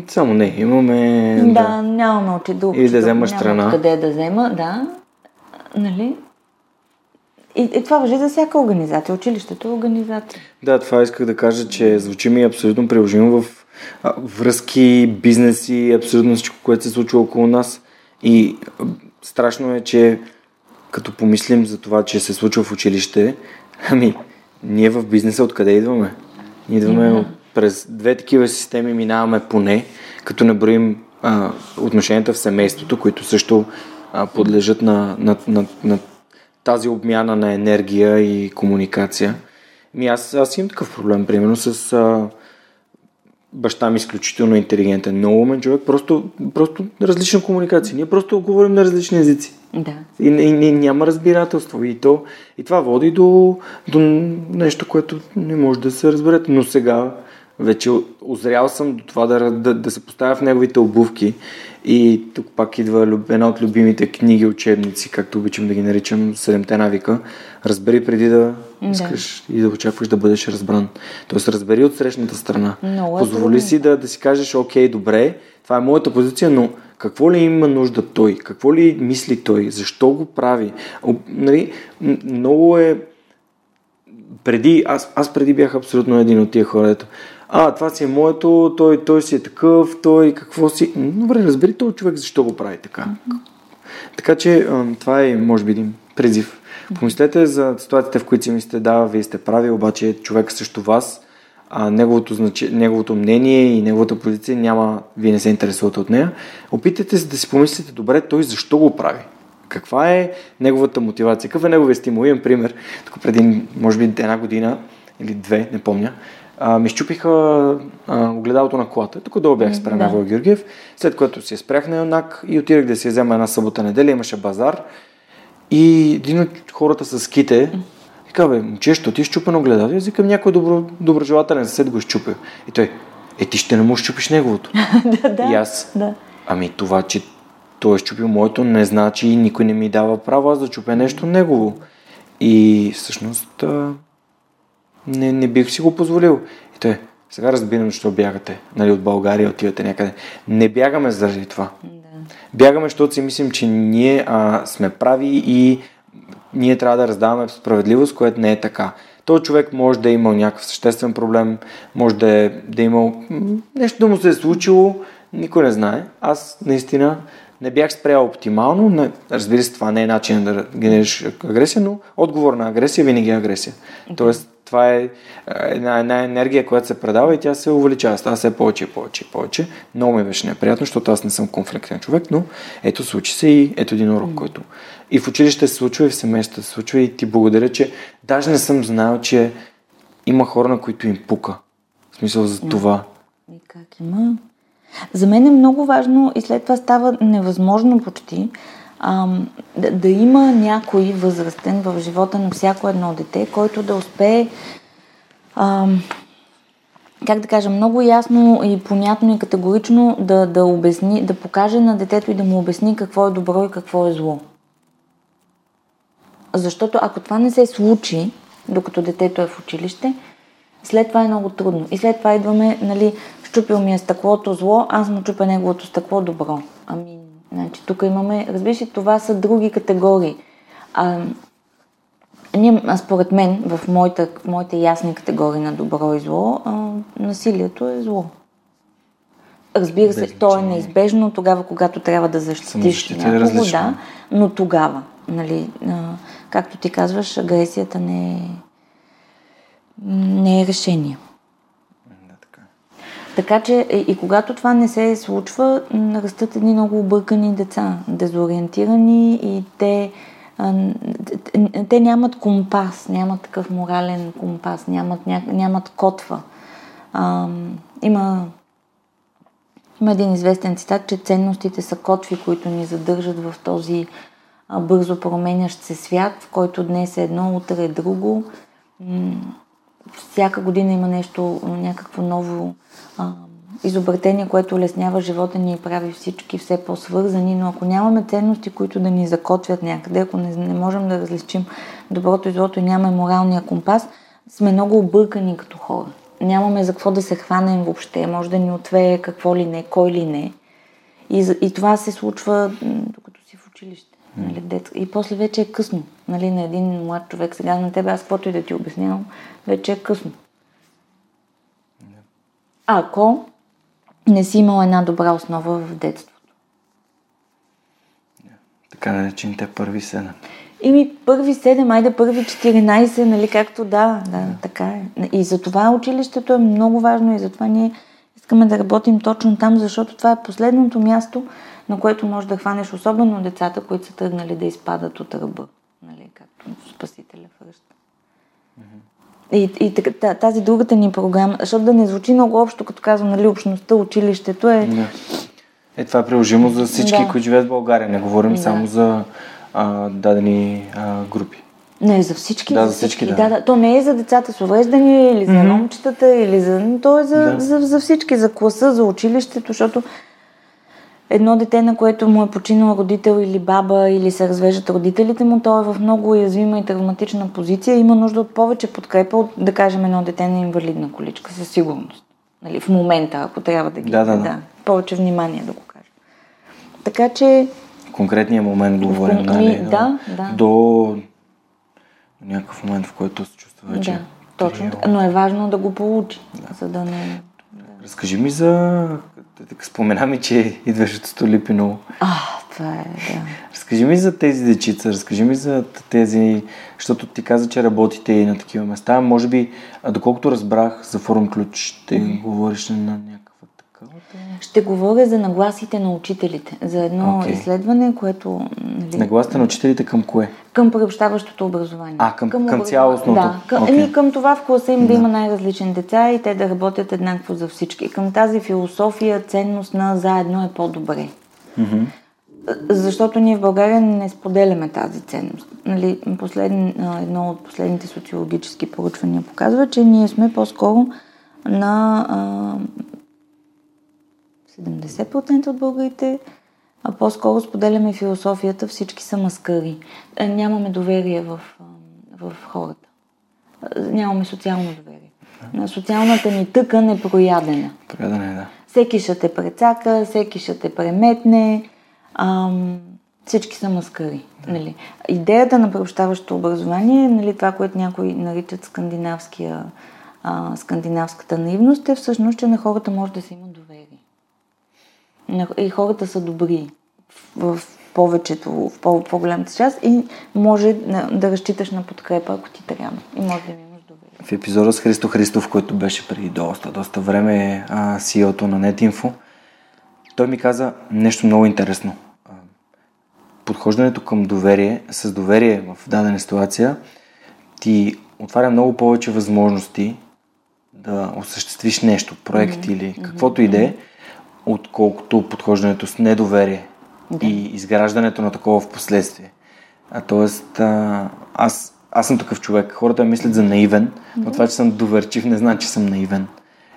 само не, имаме... Да, да. нямаме учител. И да взема страна. Къде да взема, да. Нали? И, и това въжи за всяка организация. Училището е организация. Да, това исках да кажа, че звучи ми абсолютно приложимо в а, връзки, бизнеси, абсолютно всичко, което се случва около нас. И а, страшно е, че като помислим за това, че се случва в училище, ами, ние в бизнеса откъде идваме? Идваме mm-hmm. през две такива системи, минаваме поне, като не броим а, отношенията в семейството, които също а, подлежат на, на, на, на тази обмяна на енергия и комуникация. Ми аз, аз имам такъв проблем, примерно с а, баща ми изключително интелигентен, много умен човек, просто, просто различна комуникация. Ние просто говорим на различни езици. Да. И, и, и няма разбирателство. И, то, и това води до, до нещо, което не може да се разберете. Но сега вече озрял съм до това да, да, да се поставя в неговите обувки и тук пак идва една от любимите книги, учебници, както обичам да ги наричам, Седемте навика. Разбери преди да искаш да. и да очакваш да бъдеш разбран. Тоест разбери от срещната страна. Много е Позволи си да, да си кажеш, окей, добре, това е моята позиция, но какво ли има нужда той? Какво ли мисли той? Защо го прави? Нали, много е преди, аз, аз преди бях абсолютно един от тия хора, ето, а, това си е моето, той, той си е такъв, той какво си... Добре, разбери този човек защо го прави така. Mm-hmm. Така че това е, може би, един призив. Помислете за ситуациите, в които си мислите, да, вие сте прави, обаче човек срещу вас, а, неговото, значи, неговото мнение и неговата позиция няма, вие не се интересувате от нея. Опитайте се да си помислите, добре, той защо го прави? Каква е неговата мотивация? Какъв е неговия стимул? Имам пример. Тук преди, може би, една година или две, не помня, а, ми щупиха а, огледалото на колата. Тук долу бях спрял на да. Георгиев, след което си спрях на Юнак и отирах да си взема една събота неделя, имаше базар и един от хората с ските вика, бе, момче, що ти е щупено огледало? Аз викам, някой добро, доброжелателен съсед го щупил. И той, е, ти ще не му щупиш неговото. да, да, и аз, да. ами това, че той е щупил моето, не значи никой не ми дава право аз да чупя нещо негово. И всъщност не, не бих си го позволил. И той, сега разбирам, защо бягате нали, от България, отивате някъде. Не бягаме заради това. Да. Бягаме, защото си мислим, че ние а, сме прави и ние трябва да раздаваме справедливост, което не е така. Той човек може да е имал някакъв съществен проблем, може да е, да е имал нещо да му се е случило, никой не знае. Аз наистина не бях спрял оптимално. Не, разбира се, това не е начин да генериш агресия, но отговор на агресия винаги е агресия. Тоест, това е една, една енергия, която се предава и тя се увеличава. Става все повече и повече и повече. Много ми беше неприятно, защото аз не съм конфликтен човек, но ето случи се и ето един урок, mm. който и в училище се случва, и в семейството се случва и ти благодаря, че даже не съм знал, че има хора, на които им пука. В смисъл за това. И как има? За мен е много важно и след това става невъзможно почти ам, да, да има някой възрастен в живота на всяко едно дете, който да успее ам, как да кажа, много ясно и понятно и категорично да, да обясни, да покаже на детето и да му обясни какво е добро и какво е зло. Защото ако това не се случи, докато детето е в училище, след това е много трудно. И след това идваме, нали, щупил ми е стъклото зло, аз му чупя неговото стъкло добро. Ами, значи, тук имаме, разбираш ли, това са други категории. А, ние, според мен, в моите, моите ясни категории на добро и зло, а, насилието е зло. Разбира се, то е неизбежно тогава, когато трябва да защитиш е някого, да, но тогава, нали, а, както ти казваш, агресията не е, не е решение. Така че и, и когато това не се случва, растат едни много объркани деца, дезориентирани и те, те, нямат компас, нямат такъв морален компас, нямат, ня, нямат котва. Има, има един известен цитат, че ценностите са котви, които ни задържат в този бързо променящ се свят, в който днес е едно, утре е друго. Всяка година има нещо, някакво ново а, изобретение, което улеснява живота ни и прави всички все по-свързани, но ако нямаме ценности, които да ни закотвят някъде, ако не, не можем да различим доброто и злото и нямаме моралния компас, сме много объркани като хора. Нямаме за какво да се хванем въобще, може да ни отвее какво ли не, кой ли не. И, и това се случва докато си в училище. Нали, дет... И после вече е късно. Нали, на един млад човек, сега на тебе аз каквото и да ти обяснявам, вече е късно. Ако не си имал една добра основа в детството. Така наречените първи седем. Ими първи 7, айде първи 14, нали, както да, да, така е. И затова училището е много важно и затова ние искаме да работим точно там, защото това е последното място, на което можеш да хванеш особено децата, които са тръгнали да изпадат от ръба, нали, както Спасителя връща. И, и тази другата ни програма, защото да не звучи много общо, като казвам, нали, общността, училището е... Да. Е, това е приложимо за всички, Да. които живеят в България. Не говорим Да. само за а, дадени а, групи. Не, за всички. Да, за всички, да. да. да. То не е за децата с увреждания или за Мгм. момчетата, или за... То е за, Да. за, за всички, за класа, за училището, защото едно дете, на което му е починал родител или баба, или се развеждат родителите му, то е в много уязвима и травматична позиция. Има нужда от повече подкрепа от, да кажем, едно дете на инвалидна количка, със сигурност. Нали, в момента, ако трябва да ги... Да, да, да. Повече внимание да го кажа. Така че... В конкретния момент говорим, кон- нали? да, да. До някакъв момент, в който се чувства вече. да, точно. Но е важно да го получи, за да не... Разкажи ми за... Така спомена ми, че идваш от Столипино. А, това е, да. Разкажи ми за тези дечица, разкажи ми за тези, защото ти каза, че работите и на такива места. Може би, доколкото разбрах за форум ключ, ще говориш на някаква. Ще говоря за нагласите на учителите, за едно Окей. изследване, което... Нали, Нагласите на учителите към кое? Към приобщаващото образование. А, към- към образова- цялостното. Да, към, еми, към това в класа им да. има най-различни деца и те да работят еднакво за всички. Към тази философия, ценност на заедно е по-добре. Мгм. Защото ние в България не споделяме тази ценност. Нали, послед, а, едно от последните социологически проучвания показва, че ние сме по-скоро на а, 70% от българите, а по-скоро споделяме философията всички са маскари. А, Нямаме доверие в, в хората. Нямаме социално доверие. А, Социалната ни тъкан е проядена. Трябва да да. Всеки ще те прецака, всеки ще те преметне. Ам, всички са маскари. Нали. Идеята на приобщаващото образование, нали, това, което някои наричат скандинавския, а, скандинавската наивност, е всъщност, че на хората може да се има доверие. И хората са добри в, в повечето, в по- по-голямата част и може да, да разчиташ на подкрепа, ако ти трябва. И може да им имаш доверие. В епизода с Христо Христов, който беше преди доста, доста време а, CEO-то на NetInfo, той ми каза нещо много интересно. Подхождането към доверие, с доверие в дадена ситуация, ти отваря много повече възможности да осъществиш нещо, проект или каквото и да е, отколкото подхождането с недоверие и изграждането на такова в последствие. А, тоест, а, аз, аз съм такъв човек. Хората мислят за наивен, но това, че съм доверчив, не значи, че съм наивен.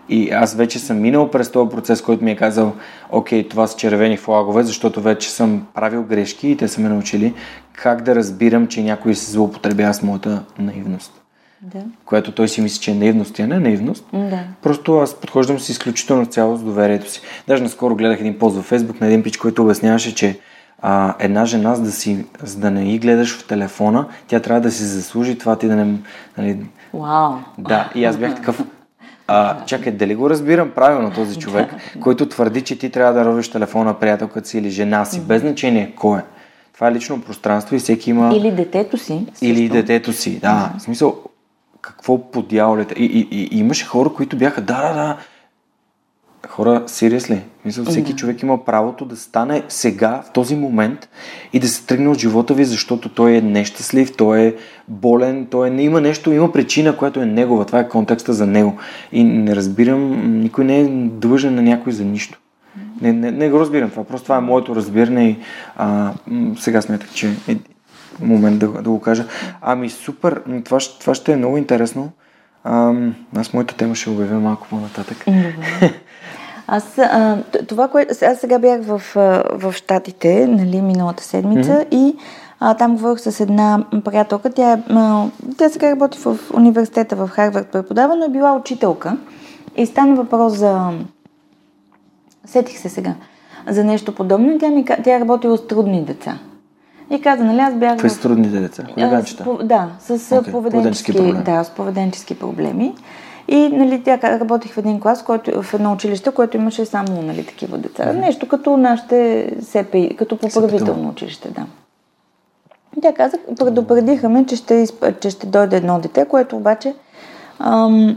И аз вече съм минал през този процес, който ми е казал, окей, това са червени флагове, защото вече съм правил грешки и те са ме научили как да разбирам, че някой се злоупотребява с моята наивност. Да. Което той си мисли, че е наивност, и а не е наивност. Да. Просто аз подхождам с изключително цяло с доверието си. Даже наскоро гледах един пост във Фейсбук на един пич, който обясняваше, че а, една жена, за да, си, за да не и гледаш в телефона, тя трябва да си заслужи това ти да не... Нали, Вау! да, и аз бях такъв... А, чакай, дали го разбирам правилно този човек, който твърди, че ти трябва да ровиш телефона приятелката си или жена си, без значение кой е. Това е лично пространство и всеки има... Или детето си. Или също. детето си, да. В смисъл, какво по дяволите. И, и, и, и имаше хора, които бяха, да, да, да, хора, seriously, мисля, всеки да. човек има правото да стане сега, в този момент и да се тръгне от живота ви, защото той е нещастлив, той е болен, той е, има нещо, има причина, която е негова. Това е контекста за него. И не разбирам, никой не е длъжен на някой за нищо. Не, не, не го разбирам това. Просто това е моето разбиране и а, сега смятах, че е момент да, да го кажа. Ами супер, това, това ще е много интересно. А, аз моята тема ще обявя малко по-нататък. Аз, а, това, което... Аз сега бях в, в Штатите, нали, миналата седмица mm-hmm. и а, там говорих с една приятелка. Тя, а, тя сега работи в университета в Харвард, преподава, но е била учителка. И стана въпрос за... Сетих се сега за нещо подобно тя, ми, тя е работила с трудни деца. И каза, нали, аз бях... Какви са трудните деца? Хулиганчета? Да, с okay. поведенчески, проблеми. Да, с поведенчески проблеми. И нали, тя работих в един клас, който, в едно училище, което имаше само нали, такива деца. Mm-hmm. Нещо като нашите СПИ, като поправително училище, да. И тя каза, предупредиха ме, че ще, че ще дойде едно дете, което обаче ам,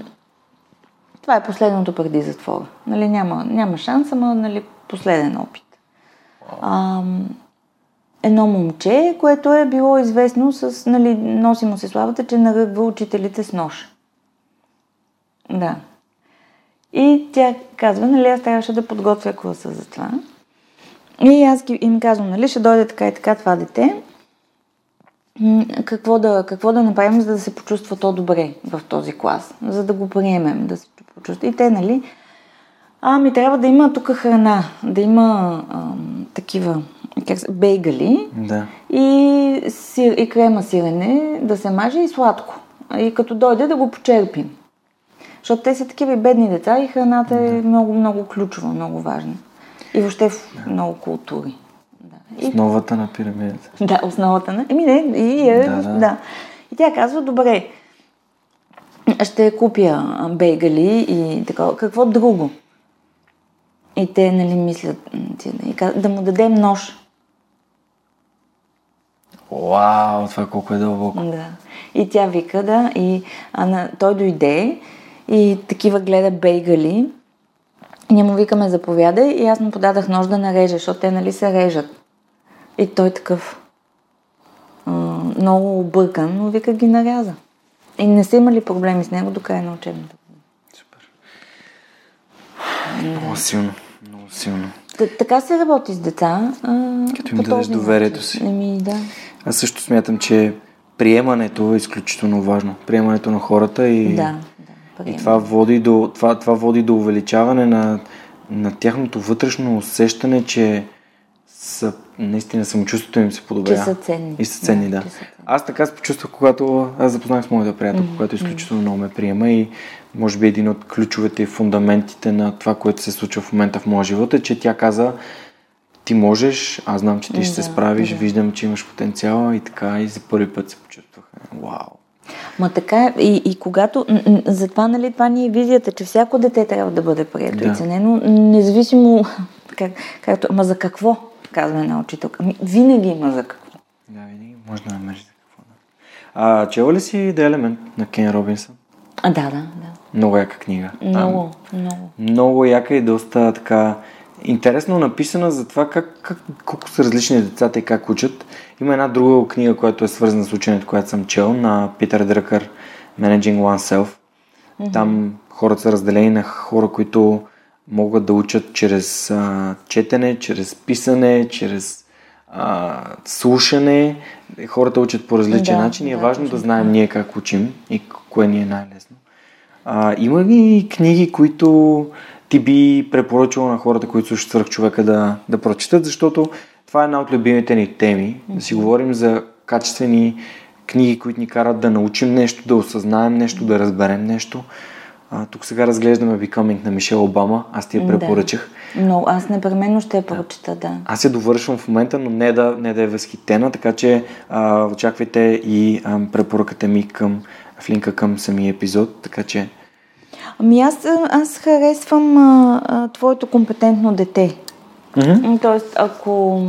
това е последното преди затвора. Нали, няма, няма шанс, ама нали, последен опит. Ам, едно момче, което е било известно с, нали, носи му се славата, че наръгва учителите с нож. Да. И тя казва, нали, аз трябваше да подготвя класа за това. И аз им казвам, нали, ще дойде така и така това дете. Какво да, какво да направим, за да се почувства то добре в този клас, за да го приемем, да се почувства. И те, нали, ами трябва да има тук храна, да има ам, такива как, бейгали да. и, сир, и крема сирене да се маже и сладко. И като дойде да го почерпим. Защото те са такива и бедни деца и храната е да. много, много ключова, много важна. И въобще в да. много култури. Да. Основата на пирамидата. Да, основата на... Еми не, и е... Да, да. да. И тя казва, добре, ще купя бейгали и така. Какво друго? И те, нали, мислят, да му дадем нож. Вау, това колко е дълбоко. Да. И тя вика, да, и а, той дойде и такива гледа бейгали. И ние му викаме заповядай и аз му подадах нож да нареже, защото те нали се режат. И той такъв а, много объркан, но вика ги наряза. И не са имали проблеми с него до края на учебната. Супер. Много силно. Много силно. Т- така се работи с деца. А, Като им дадеш доверието си. Еми, да. Аз също смятам, че приемането е изключително важно. Приемането на хората и, да, да, и това, води до, това, това води до увеличаване на, на тяхното вътрешно усещане, че са, наистина самочувствието им се подобрява. Че са ценни. И са ценни, да. да. Са ценни. Аз така се почувствах, когато аз запознах с моята приятелка, mm-hmm. която изключително много ме приема и може би един от ключовете и фундаментите на това, което се случва в момента в моя живот е, че тя каза, ти можеш, аз знам, че ти ще да, се справиш, да. виждам, че имаш потенциал и така и за първи път се почувствах. Вау! Ма така е, и, и когато, затова, нали, това ни е визията, че всяко дете трябва да бъде прието да. и ценено, независимо, как, както, ма за какво, казва една учителка. Ами, винаги има за какво. Да, винаги може да намериш за какво. Да. А, чела ли си The Element на Кен Робинсън? А, да, да, да. Много яка книга. Много, Там, много. Много яка и доста така интересно написана за това как, как, колко са различни децата и как учат. Има една друга книга, която е свързана с ученето, която съм чел, на Питър Дръкър, Managing Oneself. Mm-hmm. Там хората са разделени на хора, които могат да учат чрез а, четене, чрез писане, чрез а, слушане. Хората учат по различен да, начин и е да, важно да знаем ние как учим и кое ни е най-лесно. А, има ли книги, които ти би препоръчала на хората, които слушат свърх човека да, да прочитат, защото това е една от любимите ни теми. Да си говорим за качествени книги, които ни карат да научим нещо, да осъзнаем нещо, да разберем нещо. А, тук сега разглеждаме Becoming на Мишел Обама. Аз ти я препоръчах. Да. Но аз непременно ще я прочита, да. Аз я довършвам в момента, но не да, не да е възхитена, така че а, очаквайте и а, препоръката ми към, в линка към самия епизод, така че Ами аз, аз харесвам а, а, твоето компетентно дете. Mm-hmm. Тоест, ако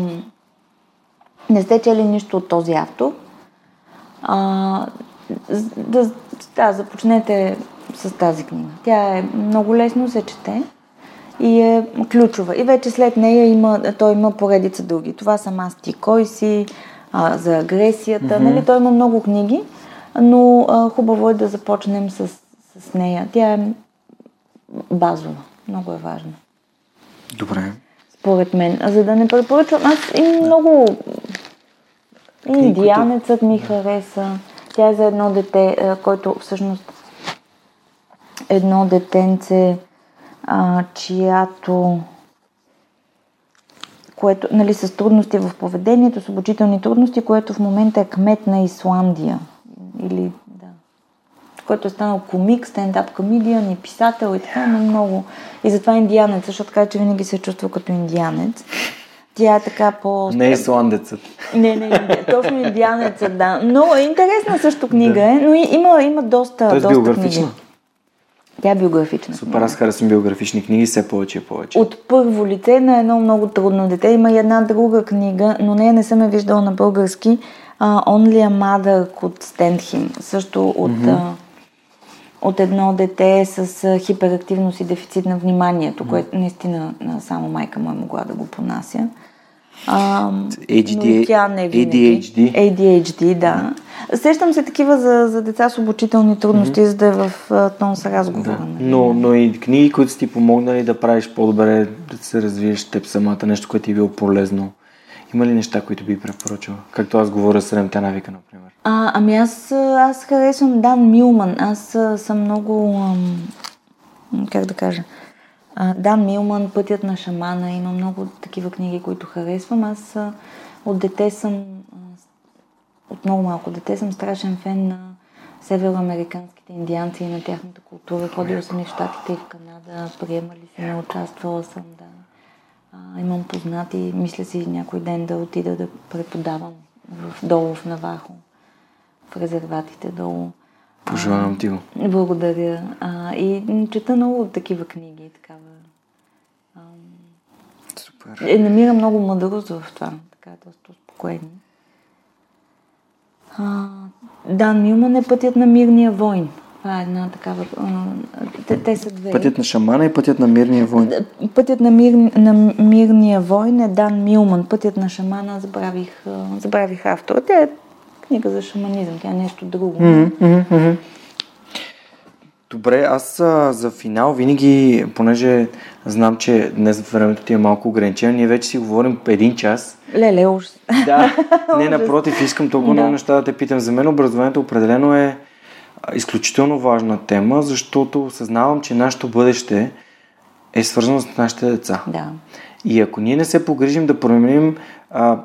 не сте чели нищо от този автор, а, да, да, започнете с тази книга. Тя е много лесно се чете и е ключова. И вече след нея има, той има поредица други. Това са Масти Кой си, а, за агресията. Mm-hmm. Нали, той има много книги, но а, хубаво е да започнем с, с нея. Тя е базова. Много е важна. Добре. Според мен. А за да не препоръчвам, аз им много... Индианецът ми хареса. Тя е за едно дете, който всъщност едно детенце, а, чиято което, нали, с трудности в поведението, с обучителни трудности, което в момента е кмет на Исландия. Или. Който е станал комик, стендап комедиан и писател и така, но много. И затова е индианец, защото казва, че винаги се чувства като индианец. Тя е така по... Не е исландецът. Не, не, точно индианецът, да. Но е интересна също книга е, но има, има доста, Тоест доста биографична. книги. Тя е биографична. Супер, аз харесвам биографични книги все повече и повече. От първо лице на едно много трудно дете. Има и една друга книга, но нея не съм я виждала на български. Uh, Only a Mother stand him. Също от, mm-hmm. uh, от едно дете с хиперактивност и дефицит на вниманието, което наистина само майка му е могла да го понася. Um, ADD, но тя не винаги. ADHD. ADHD, да. Сещам се такива за, за деца с обучителни трудности, mm-hmm. за да е в uh, тон с разговора. Да. Нали? Но, но и книги, които са ти помогнали да правиш по-добре, да се развиеш теб самата, нещо, което ти е било полезно. Има ли неща, които би препоръчал? Както аз говоря с навика, например. А, ами аз, аз харесвам Дан Милман. Аз съм много... Ам, как да кажа? Дан Милман, Пътят на шамана, има много такива книги, които харесвам. Аз от дете съм, от много малко дете съм страшен фен на североамериканските индианци и на тяхната култура. Ходила съм и в Штатите и в Канада, приемали се, участвала съм. А, имам познати, мисля си някой ден да отида да преподавам в, долу в Навахо, в резерватите долу. Пожелавам ти го. Благодаря. А, и чета много такива книги. Такава. А, Супер. Е, намира много мъдрост в това. Така, доста спокойно. А, Дан Милман е пътят на мирния войн. Това е една такава... Те, те са две. Пътят на шамана и пътят на мирния войн. Пътят на, мир, на мирния войн е Дан Милман. Пътят на шамана забравих, забравих автора. Тя е книга за шаманизъм, тя е нещо друго. Mm-hmm, Добре, аз а, за финал винаги, понеже знам, че днес времето ти е малко ограничено, ние вече си говорим един час. Леле, уж. Да, не, напротив, искам толкова много да. неща да те питам. За мен образованието определено е изключително важна тема, защото осъзнавам, че нашето бъдеще е свързано с нашите деца. Да. И ако ние не се погрижим да променим а,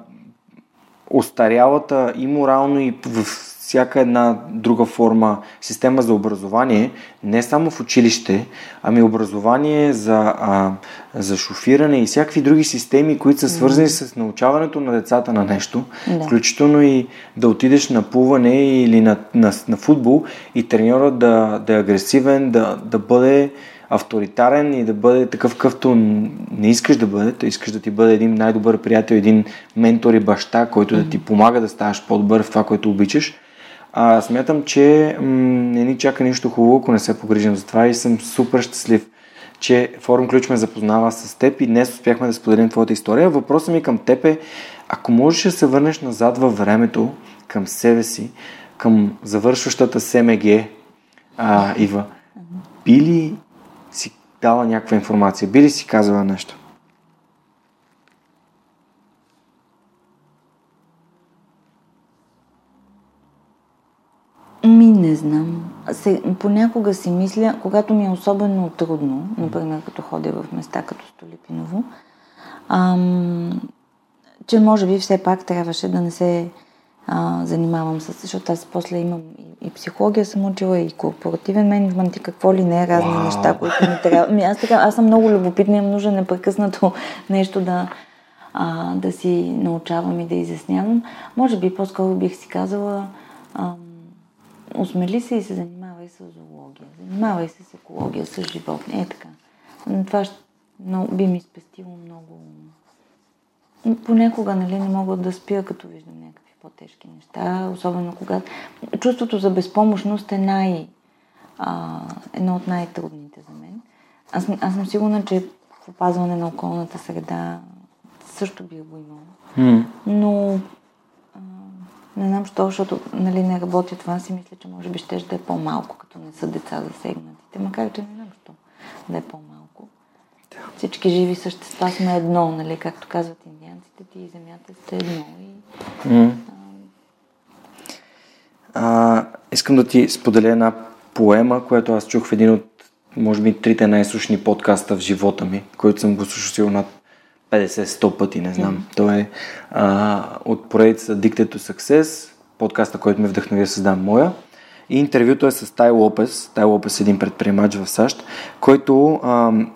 остарялата и морално и в всяка една друга форма система за образование, не само в училище, ами образование за, а, за шофиране и всякакви други системи, които са свързани mm. с научаването на децата на нещо, да. включително и да отидеш на плуване или на, на, на футбол и треньорът да, да е агресивен, да, да бъде авторитарен и да бъде такъв, какъвто не искаш да бъде. Той искаш да ти бъде един най-добър приятел, един ментор и баща, който mm-hmm. да ти помага да ставаш по-добър в това, което обичаш. А, смятам, че м- не ни чака нищо хубаво, ако не се погрижим за това и съм супер щастлив, че Форум Ключ ме запознава с теб и днес успяхме да споделим твоята история. Въпросът ми към теб е, ако можеш да се върнеш назад във времето, към себе си, към завършващата СМГ, а, Ива, би ли си дала някаква информация? Би ли си казала нещо? Ми, не знам. Се, понякога си мисля, когато ми е особено трудно, например като ходя в места като Столипиново, ам, че може би все пак трябваше да не се а, занимавам с, защото аз после имам и, и психология съм учила, и корпоративен менеджмент, и какво ли не, разни wow. неща, които ми трябва. Ми, аз, така, аз съм много любопитна, имам нужда непрекъснато нещо да, а, да си научавам и да изяснявам. Може би по-скоро бих си казала, ам, осмели се и се занимавай с зоология, занимавай се с екология, с животни, е така. Това ще, би ми спестило много... Понякога, нали, не мога да спя, като виждам някакви по-тежки неща, особено когато... Чувството за безпомощност е най... А, едно от най-трудните за мен. Аз, аз съм сигурна, че в опазване на околната среда също би го имало. Но не знам защо, защото нали, не работя това, си мисля, че може би ще да е по-малко, като не са деца засегнатите, макар че не знам защо да е по-малко. Всички живи същества сме едно, нали, както казват индианците, ти и земята сте едно. И, М. А, искам да ти споделя една поема, която аз чух в един от, може би, трите най-слушни подкаста в живота ми, който съм го слушал сигурно над 50-100 пъти, не знам. Той е а, от поредица Dictate to Success, подкаста, който ме вдъхнови да създам моя. И интервюто е с Тай Лопес. Тай Лопес е един предприемач в САЩ, който ам,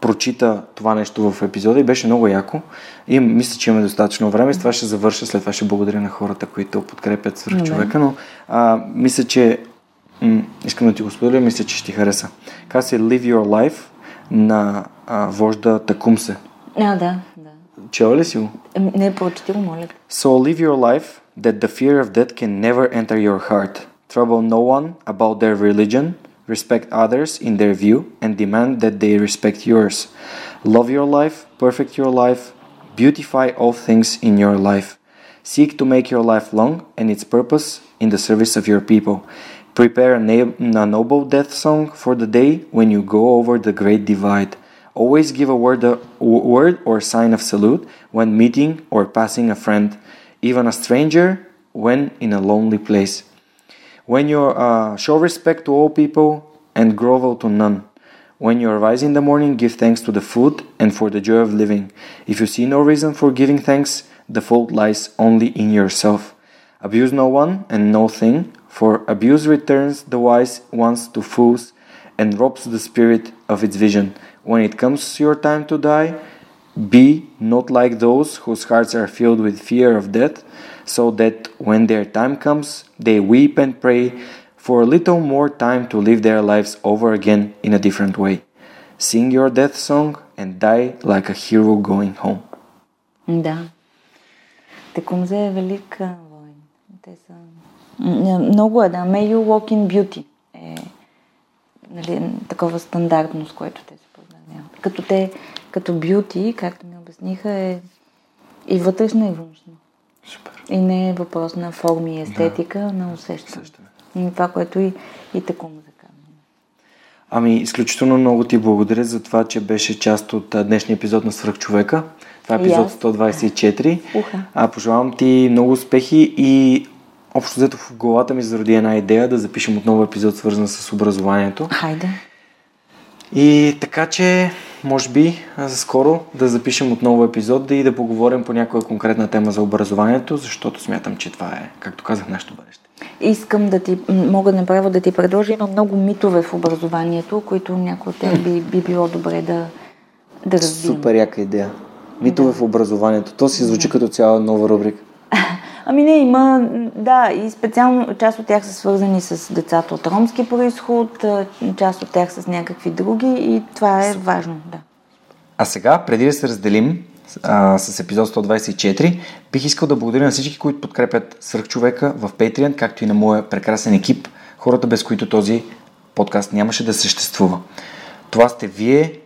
прочита това нещо в епизода и беше много яко. И мисля, че имаме достатъчно време. С това ще завърша, след това ще благодаря на хората, които подкрепят свърх човека, но а, мисля, че м- искам да ти го споделя, мисля, че ще ти хареса. Каза се Live Your Life на а, вожда Такумсе. А, да, да. Чела ли си го? Ами, Не, прочети го, моля. So live your life that the fear of death can never enter your heart. Trouble no one about their religion, respect others in their view, and demand that they respect yours. Love your life, perfect your life, beautify all things in your life. Seek to make your life long and its purpose in the service of your people. Prepare a, na- a noble death song for the day when you go over the great divide. Always give a word, a word or sign of salute when meeting or passing a friend, even a stranger when in a lonely place. When you uh, show respect to all people and grovel to none. When you arise in the morning, give thanks to the food and for the joy of living. If you see no reason for giving thanks, the fault lies only in yourself. Abuse no one and no thing, for abuse returns the wise ones to fools and robs the spirit of its vision. When it comes your time to die, be not like those whose hearts are filled with fear of death, so that when their time comes, they weep and pray for a little more time to live their lives over again in a different way. Sing your death song and die like a hero going home. Да. Текумзе е велик а, воин. Те са... М, Много е, да. May you walk in beauty е нали, такова стандартно, с което те се Като те, като beauty, както ми обясниха, е и вътрешна, и външна. Супер. И не е въпрос на форми и естетика, на усещане. И това, което и, и Текумзе казва. Ами, изключително много ти благодаря за това, че беше част от днешния епизод на Свръхчовека. Това е епизод аз. 124. Уха. А, пожелавам ти много успехи и общо взето в главата ми зароди една идея да запишем отново епизод свързан с образованието. Хайде. И така че, може би, скоро да запишем отново епизод да и да поговорим по някоя конкретна тема за образованието, защото смятам, че това е, както казах, нашето бъдеще. Искам да ти, мога направо да ти предложа, има много митове в образованието, които някои от тях би, би било добре да, да разбием. Супер яка идея. Митове в образованието. То си звучи като цяла нова рубрика. Ами не, има, да, и специално част от тях са свързани с децата от ромски происход, част от тях с някакви други и това е важно, да. А сега, преди да се разделим а, с епизод 124, бих искал да благодаря на всички, които подкрепят Свърхчовека в Patreon, както и на моя прекрасен екип, хората без които този подкаст нямаше да съществува. Това сте вие,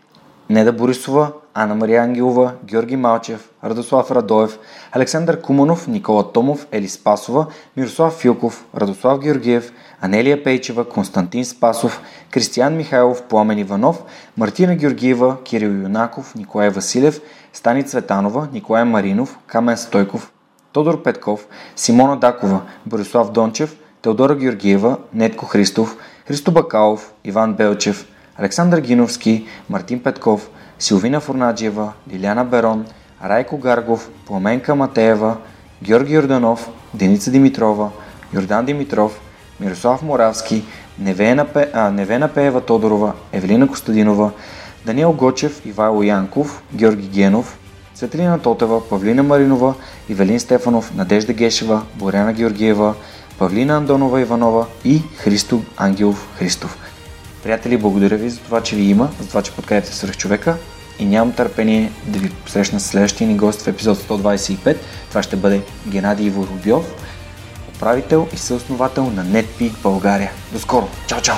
Неда Борисова, Анна Мария Ангелова, Георги Малчев, Радослав Радоев, Александър Куманов, Никола Томов, Ели Спасова, Мирослав Филков, Радослав Георгиев, Анелия Пейчева, Константин Спасов, Кристиян Михайлов, Пламен Иванов, Мартина Георгиева, Кирил Юнаков, Николай Василев, Стани Цветанова, Николай Маринов, Камен Стойков, Тодор Петков, Симона Дакова, Борислав Дончев, Теодора Георгиева, Нетко Христов, Христо Бакалов, Иван Белчев, Александър Гиновски, Мартин Петков, Силвина Фурнаджиева, Лиляна Берон, Райко Гаргов, Пламенка Матеева, Георги Йорданов, Деница Димитрова, Йордан Димитров, Мирослав Моравски, Невена, Пе... а, Невена Пеева Тодорова, Евелина Костадинова, Даниел Гочев, Ивайло Янков, Георги Генов, Светлина Тотева, Павлина Маринова, Ивелин Стефанов, Надежда Гешева, Боряна Георгиева, Павлина Андонова Иванова и Христо Ангелов Христов. Приятели, благодаря ви за това, че ви има, за това, че подкрепяте свърх човека и нямам търпение да ви посрещна следващия ни гост в епизод 125. Това ще бъде Геннадий Воробьов, управител и съосновател на NetPeak България. До скоро! Чао, чао!